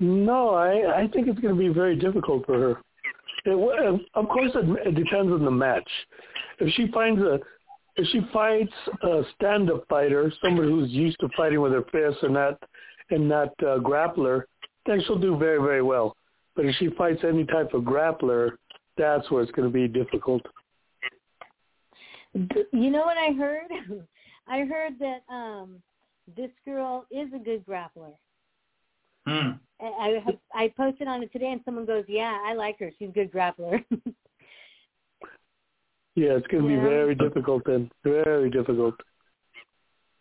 No, I I think it's going to be very difficult for her. It, of course, it, it depends on the match. If she finds a if she fights a stand-up fighter, someone who's used to fighting with her fists and not and not uh, grappler, then she'll do very very well. But if she fights any type of grappler, that's where it's going to be difficult. You know what I heard? I heard that um this girl is a good grappler. Hmm. I I, I posted on it today, and someone goes, "Yeah, I like her. She's a good grappler." Yeah, it's going to Yeah. be very difficult then. Very difficult.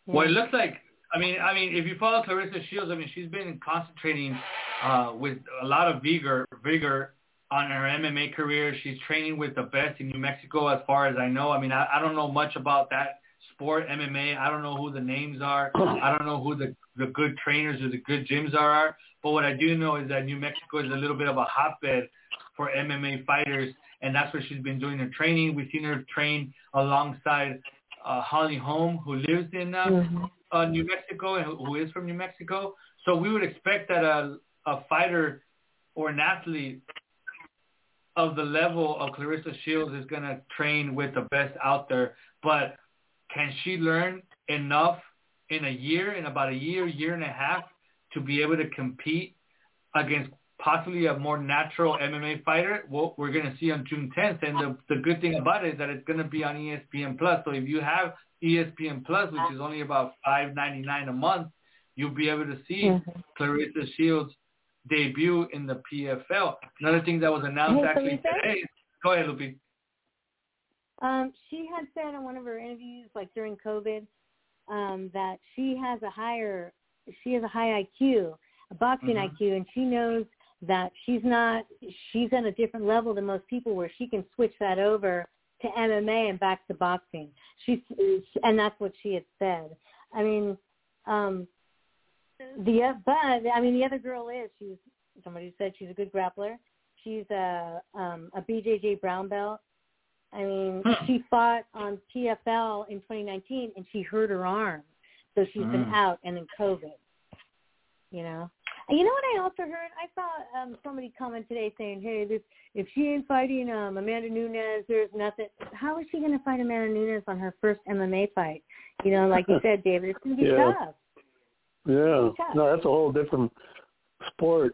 Well, it looks like I mean, I mean, if you follow Claressa Shields, I mean, she's been concentrating uh, with a lot of vigor, vigor on her MMA career. She's training with the best in New Mexico, as far as I know. I mean, I, I don't know much about that sport, MMA. I don't know who the names are. I don't know who the the good trainers or the good gyms are. But what I do know is that New Mexico is a little bit of a hotbed for MMA fighters, and that's where she's been doing her training. We've seen her train alongside uh, Holly Holm, who lives in uh, Mm-hmm. uh, New Mexico and who, who is from New Mexico. So we would expect that a, a fighter or an athlete of the level of Claressa Shields is going to train with the best out there. But can she learn enough in a year, in about a year, year and a half, to be able to compete against possibly a more natural MMA fighter, what we're going to see on June 10th. And the, the good thing about it is that it's going to be on ESPN Plus. So if you have ESPN Plus, which is only about five ninety nine a month, you'll be able to see mm-hmm. Claressa Shields debut in the PFL. Another thing that was announced hey, actually today. Go ahead, Lupi. Um, she had said in one of her interviews, like during COVID, um, that she has a higher, she has a high IQ, a boxing mm-hmm. IQ, and she knows that she's not, she's on a different level than most people, where she can switch that over to MMA and back to boxing. She's, and that's what she had said. I mean, um, the but I mean the other girl is she's somebody said she's a good grappler. She's a um, a BJJ brown belt. I mean, hmm. she fought on PFL in 2019 and she hurt her arm, so she's hmm. been out and in COVID. You know, you know what I also heard? I saw um, somebody comment today saying, "Hey, this if she ain't fighting um, Amanda Nunes, there's nothing. How is she going to fight Amanda Nunes on her first MMA fight? You know, like you said, David, it's going to be yeah. tough." Yeah, no, that's a whole different sport.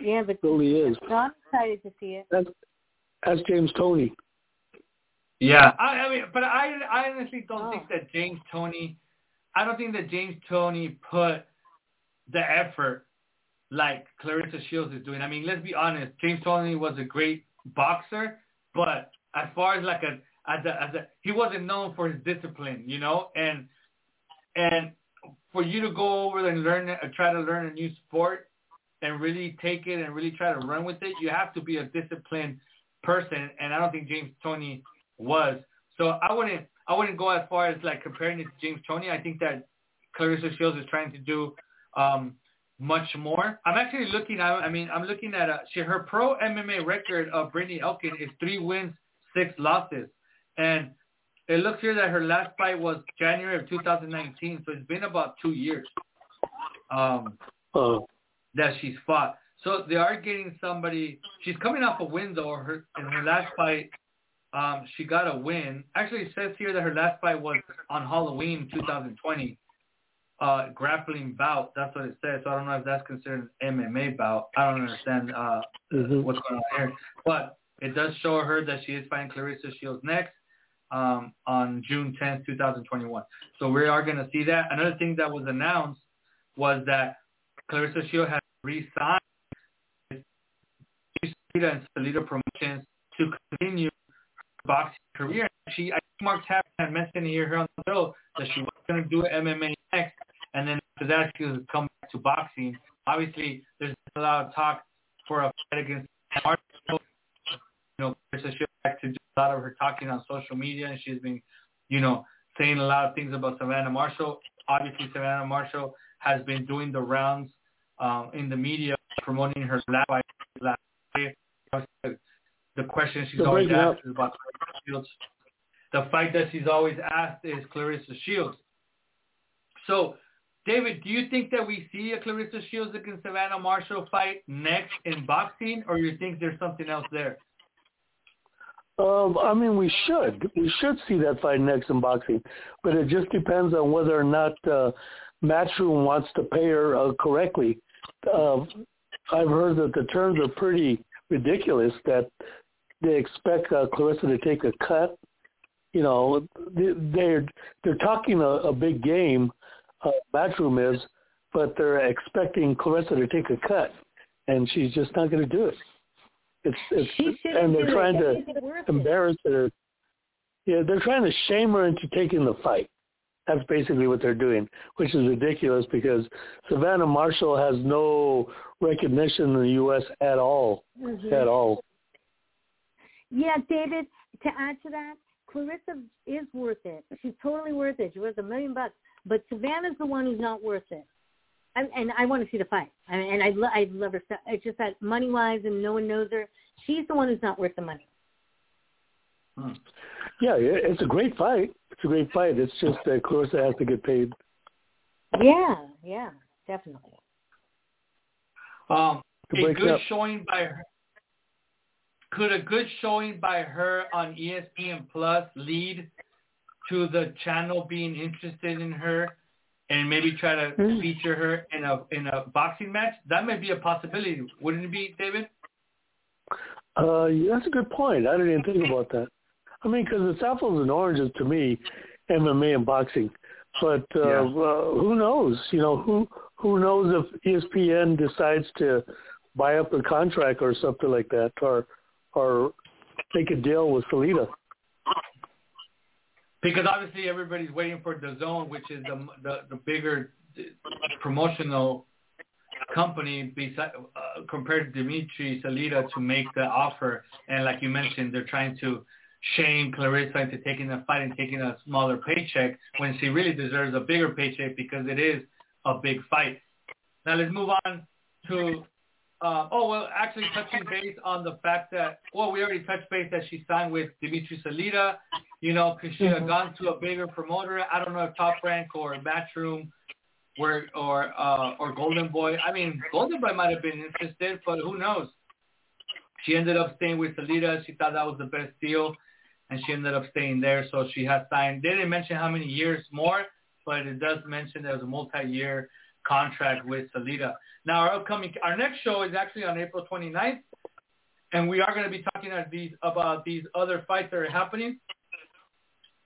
Yeah, but it really is. No, I'm excited to see it. That's, that's James Toney. Yeah, I, I mean, but I, I honestly don't oh. think that James Toney, I don't think that James Toney put the effort like Claressa Shields is doing. I mean, let's be honest. James Tony was a great boxer, but as far as like a as a, as a he wasn't known for his discipline, you know, and and for you to go over and learn it, try to learn a new sport and really take it and really try to run with it, you have to be a disciplined person. And I don't think James Toney was. So I wouldn't I wouldn't go as far as like comparing it to James Toney. I think that Claressa Shields is trying to do um, much more. I'm actually looking. I, I mean, I'm looking at a, she, her pro MMA record of Brittany Elkin is three wins, six losses, and it looks here that her last fight was January of 2019, so it's been about two years um, oh. that she's fought. So they are getting somebody. She's coming off a win though. Her in her last fight, um, she got a win. Actually, it says here that her last fight was on Halloween 2020, uh, grappling bout. That's what it says. So I don't know if that's considered an MMA bout. I don't understand uh, mm-hmm. what's going on here, but it does show her that she is fighting Claressa Shields next um, on June 10th, 2021. So we are going to see that. Another thing that was announced was that Claressa Shields has re-signed and Salita Promotions to continue boxing career. She, I think Mark Tapp had mentioned here, on the show that she was going to do MMA next, and then after that she was come back to boxing. Obviously, there's a lot of talk for a fight against Marshall. You know, Claressa Shield back to a lot of her talking on social media, and she's been, you know, saying a lot of things about Savannah Marshall. Obviously, Savannah Marshall has been doing the rounds um, in the media, promoting her last fight. Last The question she's always asked is about Claressa Shields. The fight that she's always asked is Claressa Shields. So, David, do you think that we see a Claressa Shields against Savannah Marshall fight next in boxing, or you think there's something else there? Um, I mean, we should. We should see that fight next in boxing, but it just depends on whether or not uh, Matchroom wants to pay her uh, correctly. Uh, I've heard that the terms are pretty ridiculous. That they expect uh, Claressa to take a cut. You know, they, they're they're talking a, a big game. Uh, Matchroom is, but they're expecting Claressa to take a cut, and she's just not going to do it. It's it's and they're trying to embarrass her. Yeah, they're trying to shame her into taking the fight. That's basically what they're doing, which is ridiculous because Savannah Marshall has no recognition in the U.S. at all, mm-hmm. at all. Yeah, David. To add to that, Claressa is worth it. She's totally worth it. She's worth a million bucks. But Savannah's the one who's not worth it. I, and I want to see the fight. I mean, and I, lo- I love her. It's just that money wise, and no one knows her. She's the one who's not worth the money. Hmm. Yeah, it's a great fight. It's a great fight. It's just that Claressa has to get paid. Yeah, yeah, definitely. Um, a good up. showing by her. Could a good showing by her on ESPN Plus lead to the channel being interested in her and maybe try to Mm. feature her in a in a boxing match. That might be a possibility, wouldn't it be, David? Uh, yeah, that's a good point. I didn't even think about that. I mean, because it's apples and oranges to me, MMA and boxing. But uh, Yeah. uh, who knows? You know, who who knows if ESPN decides to buy up a contract or something like that, or or make a deal with Salita. Because obviously everybody's waiting for DAZN, which is the the, the bigger promotional company beside, uh, compared to Dimitri Salita to make the offer. And like you mentioned, they're trying to shame Claressa into taking the fight and taking a smaller paycheck when she really deserves a bigger paycheck because it is a big fight. Now let's move on to uh, oh well, actually touching base on the fact that well we already touched base that she signed with Dimitri Salita. You know, could she have gone to a bigger promoter? I don't know if Top Rank or Matchroom where or uh, or Golden Boy. I mean, Golden Boy might have been interested, but who knows? She ended up staying with Salita. She thought that was the best deal, and she ended up staying there. So she has signed. They didn't mention how many years more, but it does mention there was a multi-year contract with Salita. Now our upcoming, our next show is actually on April 29th, and we are going to be talking about these about these other fights that are happening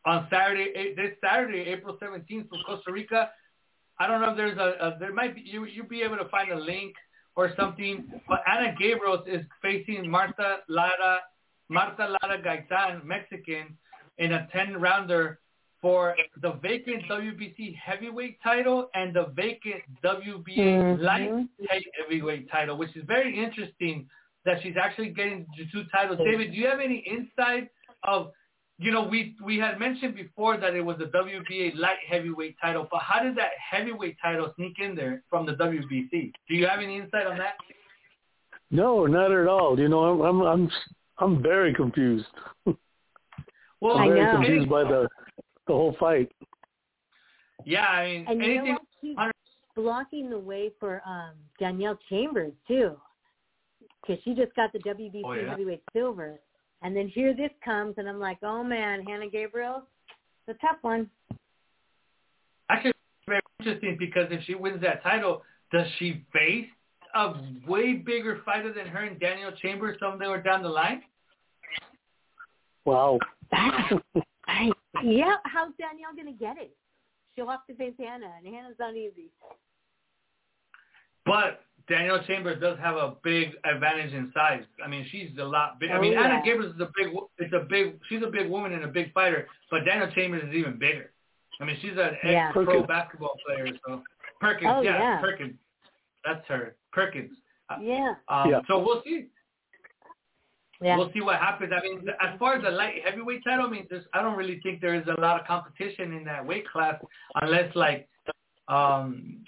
on Saturday, this Saturday, April 17th from Costa Rica. I don't know if there's a, a there might be you you'll be able to find a link or something. But Ana Gabriel is facing Marta Lara Marta Lara Gaitan, Mexican, in a 10 rounder for the vacant WBC heavyweight title and the vacant WBA Mhm. light heavyweight title, which is very interesting that she's actually getting the two titles. David, do you have any insight of you know, we we had mentioned before that it was the WBA light heavyweight title, but how did that heavyweight title sneak in there from the WBC? Do you have any insight on that? No, not at all. You know, I'm I'm I'm I'm very confused. Well, I'm very know. confused by the the whole fight. yeah, I mean, And you know anything. what? Blocking the way for um Danielle Chambers too, because she just got the WBC Oh, yeah? heavyweight silver, and then here this comes, and I'm like, oh man, Hannah Gabriel, it's a tough one. Actually, very interesting because if she wins that title, does she face a way bigger fighter than her and Danielle Chambers somewhere down the line? Wow. I, yeah, how's Danielle gonna get it? She'll have to face Hannah, and Hannah's not easy. But Danielle Chambers does have a big advantage in size. I mean, she's a lot big. I Oh, mean, Anna yeah. Gabriel is a big. It's a big. She's a big woman and a big fighter. But Danielle Chambers is even bigger. I mean, she's an Yeah. ex-pro Perkins. basketball player. So Perkins, Oh, yeah, yeah. Perkins. That's her, Perkins. Yeah, Um, Yeah. So we'll see. Yeah. We'll see what happens. I mean, as far as the light heavyweight title, I mean, there's, I don't really think there is a lot of competition in that weight class unless like um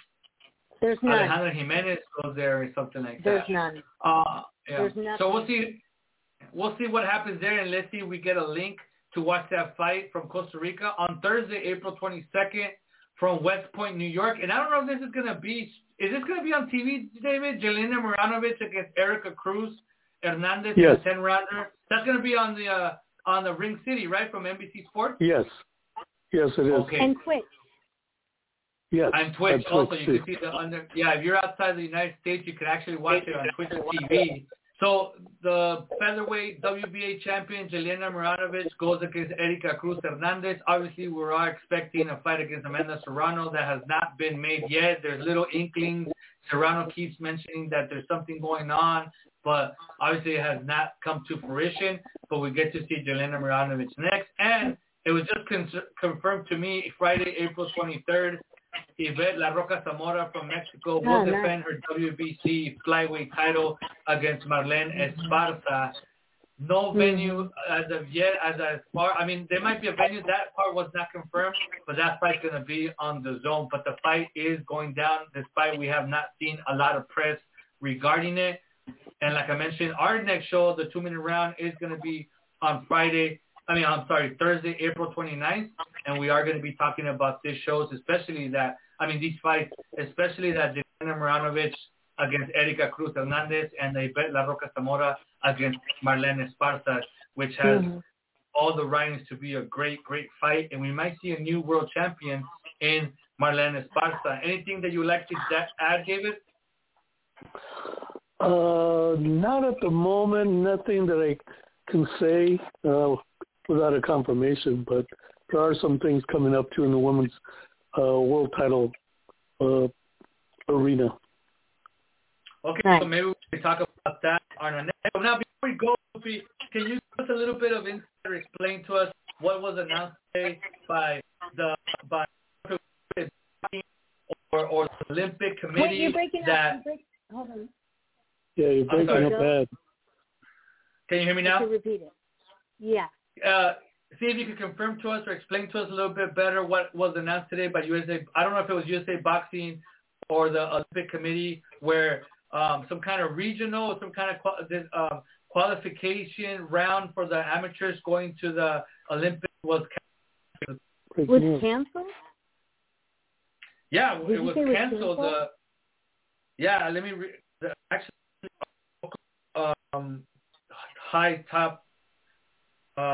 There's none. Alejandra Jimenez goes there or something like There's that. none. Uh, yeah. There's nothing. So we'll see. We'll see what happens there, and let's see if we get a link to watch that fight from Costa Rica on Thursday, April 22nd, from West Point, New York. And I don't know if this is gonna be. Is this gonna be on TV, David? Jelena Mrdjenovich against Erika Cruz Hernandez Yes. in the 10 rounder. That's gonna be on the uh, on the Ring City, right, from NBC Sports. Yes. Yes, it is. Okay. And quick. Yes. On Twitch on also, you too. can see the under. Yeah, if you're outside the United States, you can actually watch it on Twitch TV. So the featherweight WBA champion Jelena Mrdjenovich goes against Erika Cruz Hernandez. Obviously, we're all expecting a fight against Amanda Serrano that has not been made yet. There's little inklings. Serrano keeps mentioning that there's something going on, but obviously it has not come to fruition. But we get to see Jelena Mrdjenovich next, and it was just con- confirmed to me Friday, April 23rd. Ibeth La Roca Zamora from Mexico will Oh, nice. defend her WBC flyweight title against Marlen Esparza. No Hmm. venue as of yet, as as far. I mean, there might be a venue. That part was not confirmed, but that fight's going to be on DAZN. But the fight is going down, despite we have not seen a lot of press regarding it. And like I mentioned, our next show, the two-minute round, is going to be on Friday. I mean, I'm sorry, Thursday, April 29th, and we are going to be talking about these shows, especially that, I mean, these fights, especially that Jelena Mrdjenovich against Erika Cruz Hernandez and Ibeth La Roca Zamora against Marlen Esparza, which has all the writings to be a great, great fight, and we might see a new world champion in Marlen Esparza. Anything that you would like to add, David? Uh, not at the moment. Nothing that I can say uh, without a confirmation, but there are some things coming up too in the women's uh, world title uh, arena. Okay, nice. so maybe we can talk about that on our next. Now, before we go, can you give us a little bit of insight or explain to us what was announced today by the by or, or the Olympic Committee Wait, you're breaking that? Up. Break, hold on. Yeah, you're breaking up bad. Can you hear me now? To repeat it. Yeah. Uh, see if you can confirm to us or explain to us a little bit better what was announced today by USA. I don't know if it was USA Boxing or the Olympic Committee, where um, some kind of regional, some kind of uh, qualification round for the amateurs going to the Olympics was canceled. Was canceled? Yeah, Did it was canceled. Uh, yeah, let me read. Actually, um, high top uh,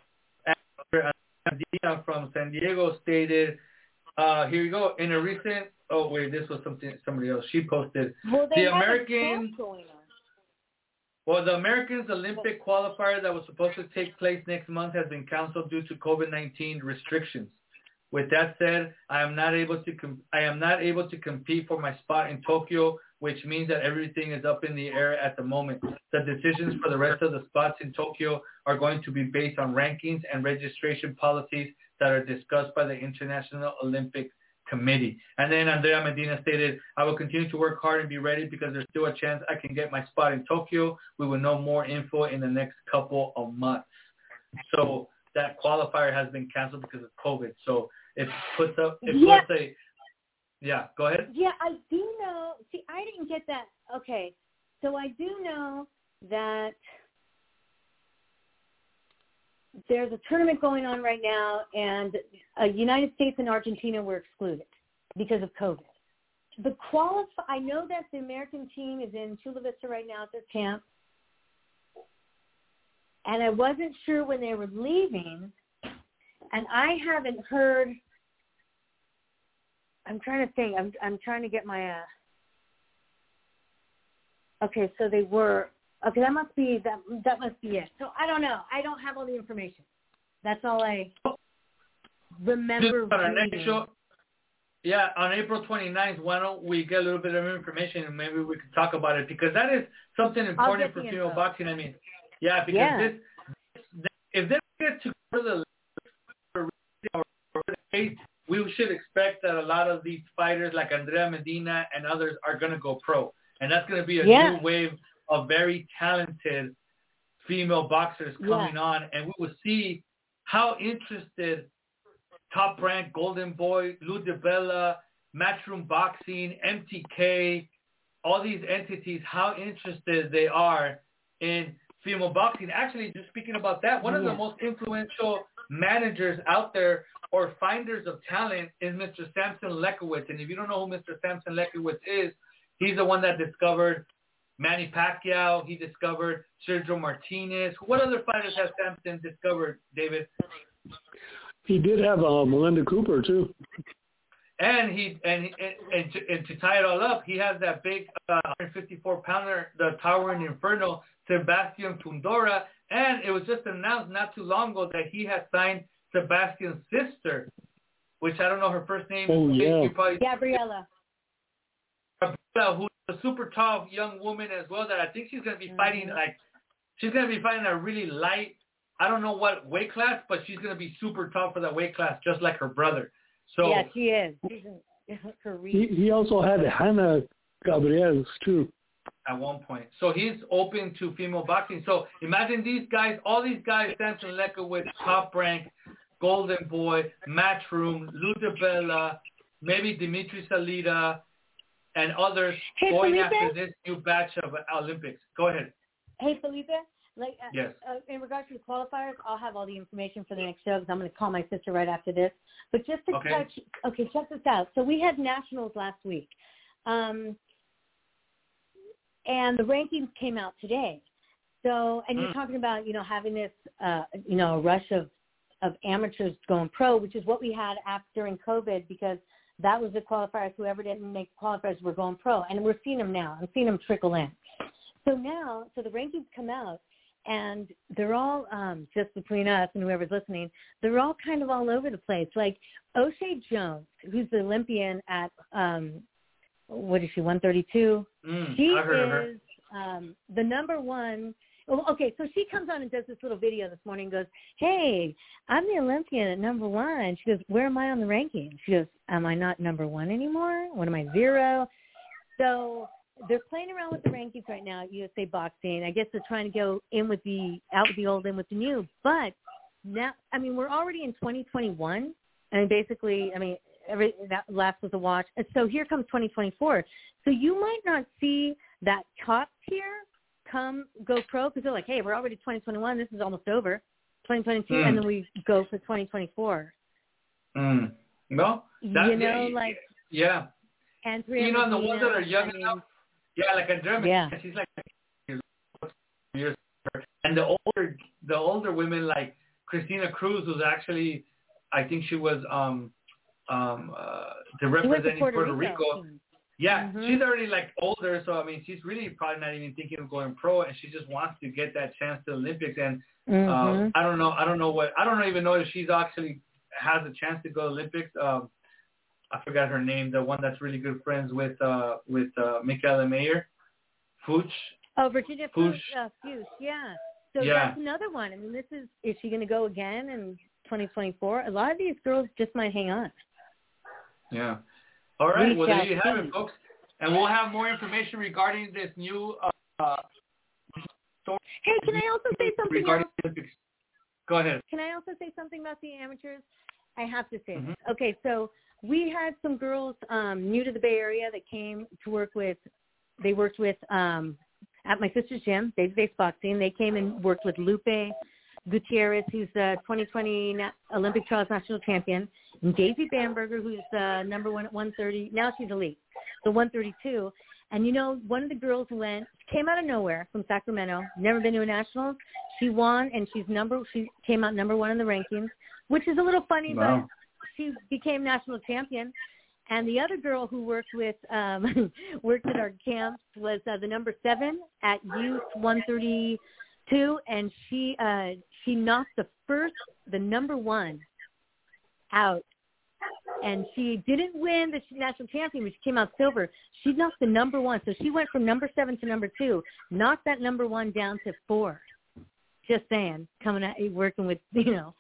from San Diego stated, uh, here you go, in a recent, oh wait, this was something somebody else, she posted, well, the American, well, the Americans Olympic qualifier that was supposed to take place next month has been canceled due to COVID-19 restrictions. With that said, I am not able to com- I am not able to compete for my spot in Tokyo, which means that everything is up in the air at the moment. The decisions for the rest of the spots in Tokyo are going to be based on rankings and registration policies that are discussed by the International Olympic Committee. And then Andrea Medina stated, I will continue to work hard and be ready because there's still a chance I can get my spot in Tokyo. We will know more info in the next couple of months. So that qualifier has been canceled because of COVID. So it puts up, it yeah. puts a, yeah, go ahead. Yeah, I do know. See, I didn't get that. Okay. So I do know that there's a tournament going on right now, and uh, United States and Argentina were excluded because of COVID. The qualify. I know that the American team is in Chula Vista right now at their camp, and I wasn't sure when they were leaving, and I haven't heard. I'm trying to think. I'm I'm trying to get my. Uh, okay, so they were Okay, that must be that. That must be it. So I don't know. I don't have all the information. That's all I remember. next show, yeah, on April 29th, why don't we get a little bit of information and maybe we can talk about it because that is something important for female boxing. I mean, yeah, because yeah. This, this, if they get to go to the we should expect that a lot of these fighters like Andrea Medina and others are going to go pro. And that's going to be a yeah. new wave of very talented female boxers coming yeah. on, and we will see how interested Top Rank, Golden Boy, Lou DiBella, Matchroom Boxing, MTK, all these entities, how interested they are in female boxing. Actually, just speaking about that, one yeah. of the most influential managers out there or finders of talent is Mr. Sampson Lewkowicz. And if you don't know who Mr. Sampson Lewkowicz is, he's the one that discovered Manny Pacquiao, he discovered Sergio Martinez. What other fighters has Sampson discovered, David? He did have uh, Melinda Cooper too. And he and and, and, to, and to tie it all up, he has that big uh, 154 pounder, the towering inferno, Sebastian Fundora, and it was just announced not too long ago that he has signed Sebastian's sister, which I don't know her first name. Oh yeah, probably, Gabriella. Gabriella, who a super tough young woman as well that I think she's gonna be fighting mm-hmm. like she's gonna be fighting a really light I don't know what weight class, but she's gonna be super tough for that weight class, just like her brother. So yeah, she is. he, he also had Hannah Gabriels too. At one point, so he's open to female boxing. So imagine these guys, all these guys, Sampson Lewkowicz, Top Rank, Golden Boy, Matchroom, Lou DiBella, maybe Dimitri Salita, and others hey, going Felipe? after this new batch of Olympics. Go ahead. Hey, Felipe. Like, uh, yes. Uh, in regards to the qualifiers, I'll have all the information for the next show because I'm going to call my sister right after this. But just to okay. touch, okay, check this out. So we had nationals last week, um, and the rankings came out today. So, and you're mm. talking about, you know, having this, uh, you know, rush of of amateurs going pro, which is what we had after during COVID because that was the qualifiers. Whoever didn't make qualifiers were going pro, and we're seeing them now. I'm seeing them trickle in. So now, so the rankings come out, and they're all um, just between us and whoever's listening. They're all kind of all over the place. Like Oshae Jones, who's the Olympian at um, what is she, 132? Mm, She I heard of her. is um, the number one. Okay, so she comes on and does this little video this morning and goes, hey, I'm the Olympian at number one. She goes, where am I on the ranking? She goes, am I not number one anymore? What am I, zero? So they're playing around with the rankings right now at USA Boxing. I guess they're trying to go in with the, out with the old, in with the new. But now, I mean, we're already in 2021. I mean, basically, I mean, every that last was a watch. And so here comes 2024. So you might not see that top tier come go pro because they're like, hey, we're already 2021. This is almost over. 2022, Mm. and then we go for 2024. Mm. No, That- you know, yeah, like yeah, Andrea. you know, and the ones that are young I mean, enough, yeah, like a German, Yeah. she's like years, and the older, the older women like Christina Cruz was actually, I think she was um um uh the She went to representing Puerto, Puerto Rico. Rico. Yeah, Mhm. she's already like older, so I mean, she's really probably not even thinking of going pro, and she just wants to get that chance to the Olympics. And Mhm. um, I don't know, I don't know what, I don't even know if she's actually has a chance to go to Olympics. Um, I forgot her name, the one that's really good friends with uh with uh Mikaela Mayer, Fuchs. Oh, Virginia Fuchs. Fuchs, uh, Fuchs, yeah. So Yeah. that's another one. I mean, this is is she going to go again in 2024? A lot of these girls just might hang on. Yeah. All right. We well, there you have see. it, folks. And we'll have more information regarding this new uh, story Hey, can I also say something regarding else? the Olympics. Go ahead. Can I also say something about the amateurs? I have to say Mhm. this. Okay, so we had some girls um, new to the Bay Area that came to work with. They worked with um, at my sister's gym, Dave's Base Boxing. They came and worked with Lupe Gutierrez, who's the 2020 Olympic trials national champion, and Daisy Bamberger, who's uh, number one at 130. Now she's elite, so 132. And you know, one of the girls went came out of nowhere from Sacramento, never been to a nationals. She won, and she's number. She came out number one in the rankings, which is a little funny, Wow. but she became national champion. And the other girl who worked with um, worked at our camps was uh, the number seven at youth 132, and she uh, she knocked the first, the number one, out. And she didn't win the national champion, but she came out silver. She knocked the number one, so she went from number seven to number two, knocked that number one down to four. Just saying, coming at working with you know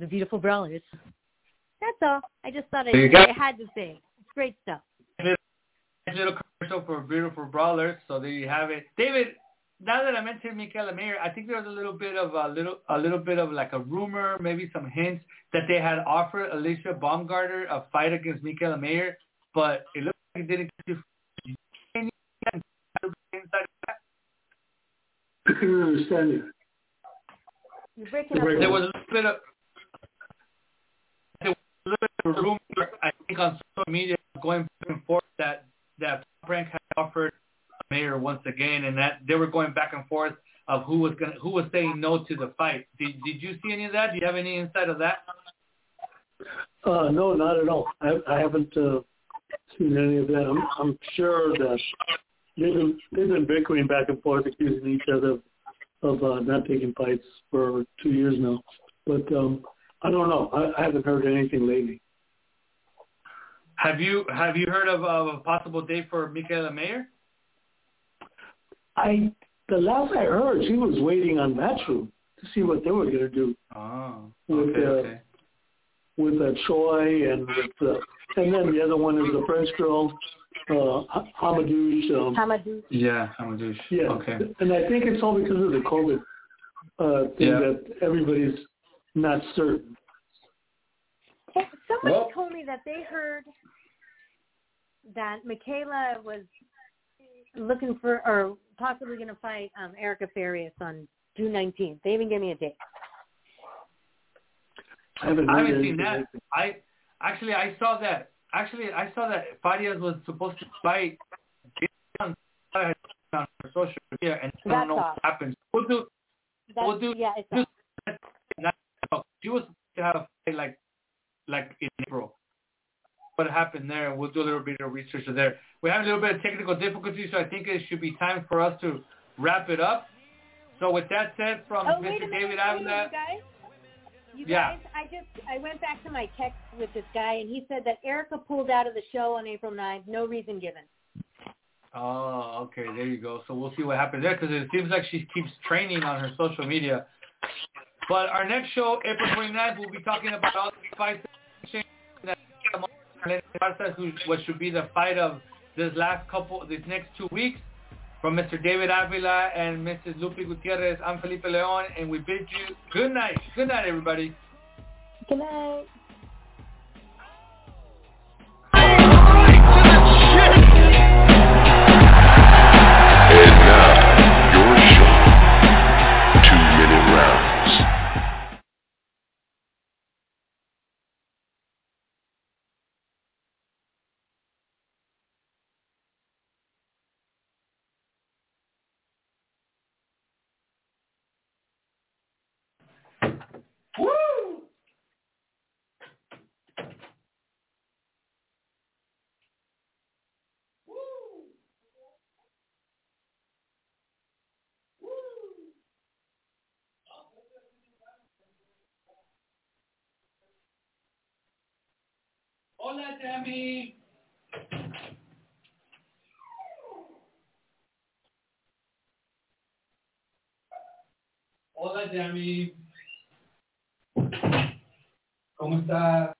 the beautiful brawlers. That's all. I just thought I, There you go. I had to say. It's great stuff. Nice little commercial for beautiful brawlers. So there you have it, David. Now that I mentioned Mikaela Mayer, I think there was a little bit of a little a little bit of like a rumor, maybe some hints that they had offered Alycia Baumgardner a fight against Mikaela Mayer, but it looks like it didn't. Can you inside of that? I couldn't understand you. You're breaking up. There was a little bit of there was a little bit of rumor, I think, on social media going back and forth that that Frank had offered Mayer once again, and that they were going back and forth of who was going who was saying no to the fight. Did Did you see any of that? Do you have any insight of that? Uh, no, not at all. I, I haven't uh, seen any of that. I'm, I'm sure that they've been they've been bickering back and forth, accusing each other of uh, not taking fights for two years now. But um, I don't know. I, I haven't heard anything lately. Have you Have you heard of, of a possible date for Mikaela Mayer? I the last I heard, she was waiting on Matchroom to see what they were going to do Oh, With, okay, uh, okay. with uh, Troy and with, uh, and then the other one is the French girl, uh, Ha- Hamadouche. Um, Hamadou. Yeah, Hamadouche. Yeah, Okay. and I think it's all because of the COVID uh, thing Yeah. that everybody's not certain. Hey, somebody Well- told me that they heard that Mikaela was looking for or possibly going to fight um, Erica Farias on June 19th. They even gave me a date. I haven't, I haven't seen that. I actually I saw that. Actually, I saw that Farias was supposed to fight on on social media, and I That's don't know all. what happened. We'll do. That's, We'll do- yeah, it's do- Not, she was to have a fight like like in April. What happened there, and we'll do a little bit of research there. We have a little bit of technical difficulties, so I think it should be time for us to wrap it up. So with that said, from Oh, Mr. David Avila, you guys. You Yeah. guys, I just I went back to my text with this guy, and he said that Erica pulled out of the show on April 9th. No reason given. Oh, okay, there you go. So we'll see what happens there because it seems like she keeps training on her social media. But our next show, April 29th, we'll be talking about all the fights. That- who- What should be the fight of this last couple, these next two weeks. From Mr. David Avila and Mrs. Lupi Gutierrez, I'm Felipe Leon, and we bid you good night. Good night, everybody. Good night. Hola, Yami. Hola, Yami. ¿Cómo estás?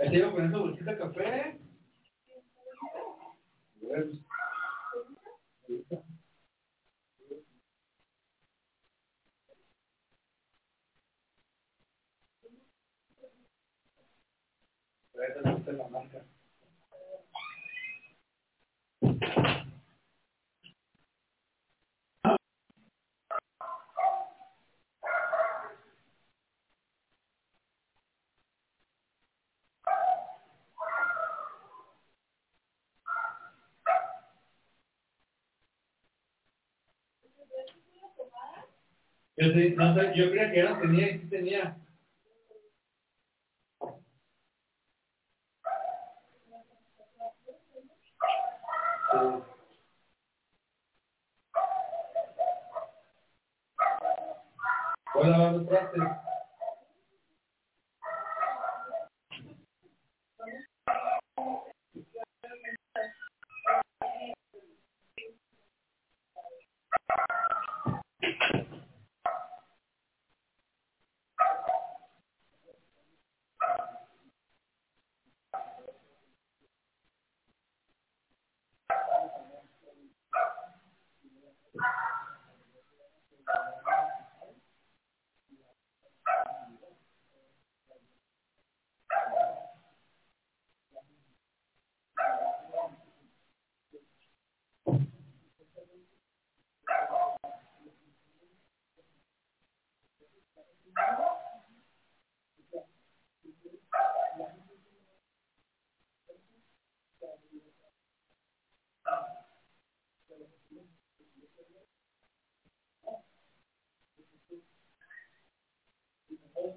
Ahí iba con esa bolsita de café. Trae la marca. Yo, no, yo creía que era, tenía, sí tenía. Sí. Voy a.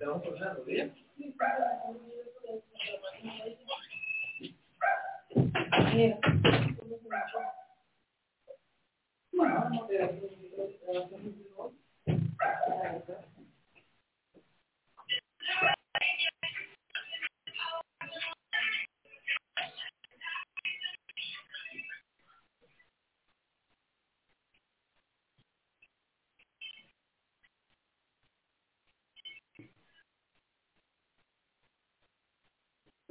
Então, vamos ver. Não, não.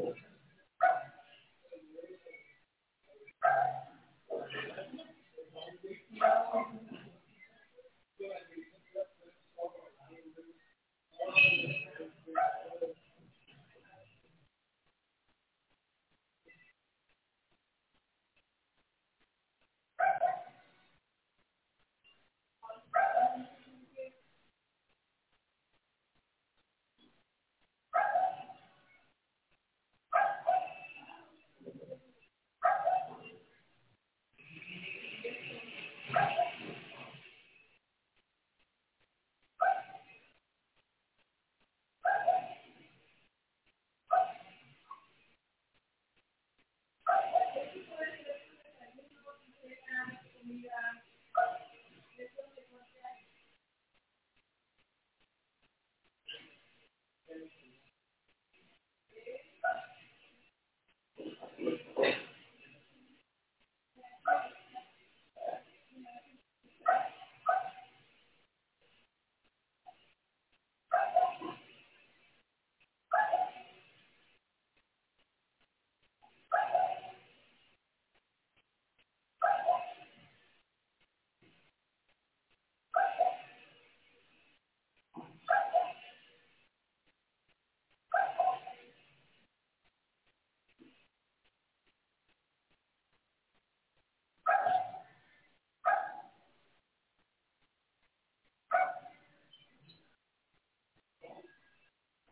people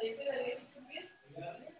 Ahí se la leí.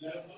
Yeah.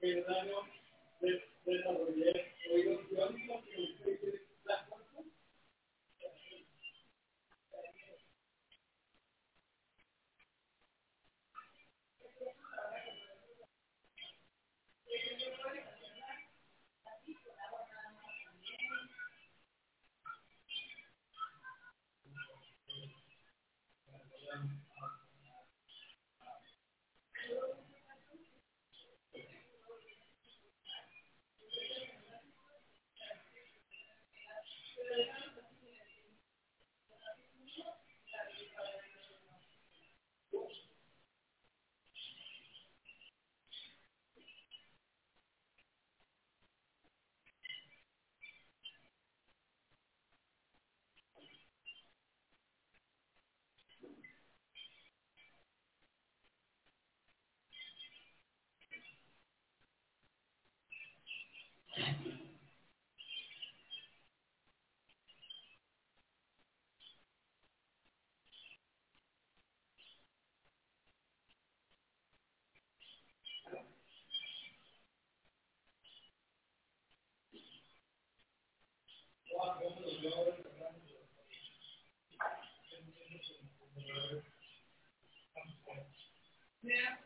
Perdano de, de Yeah.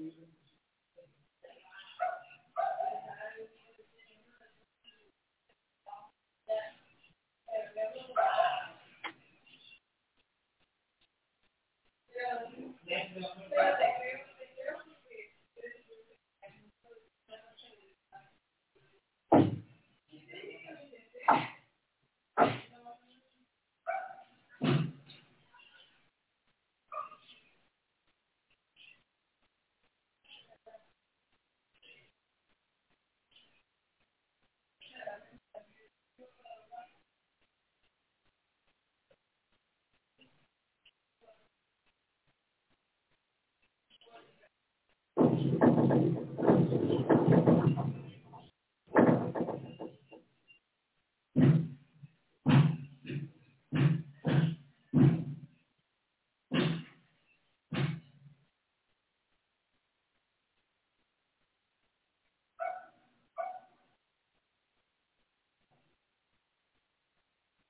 season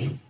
Thank you.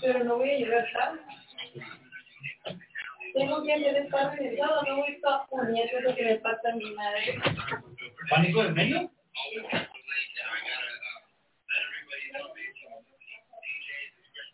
Pero no voy a llegar tarde. Tengo que hacer estar organizado, no voy a estar poniendo lo que me pasa a mi madre. ¿Pánico del medio?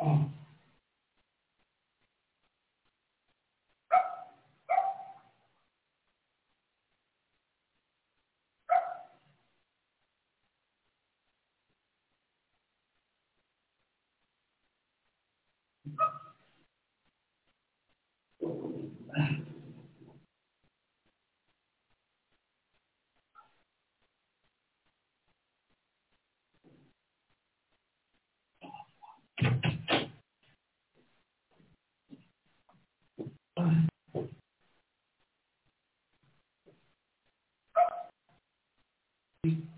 Oh. Thank.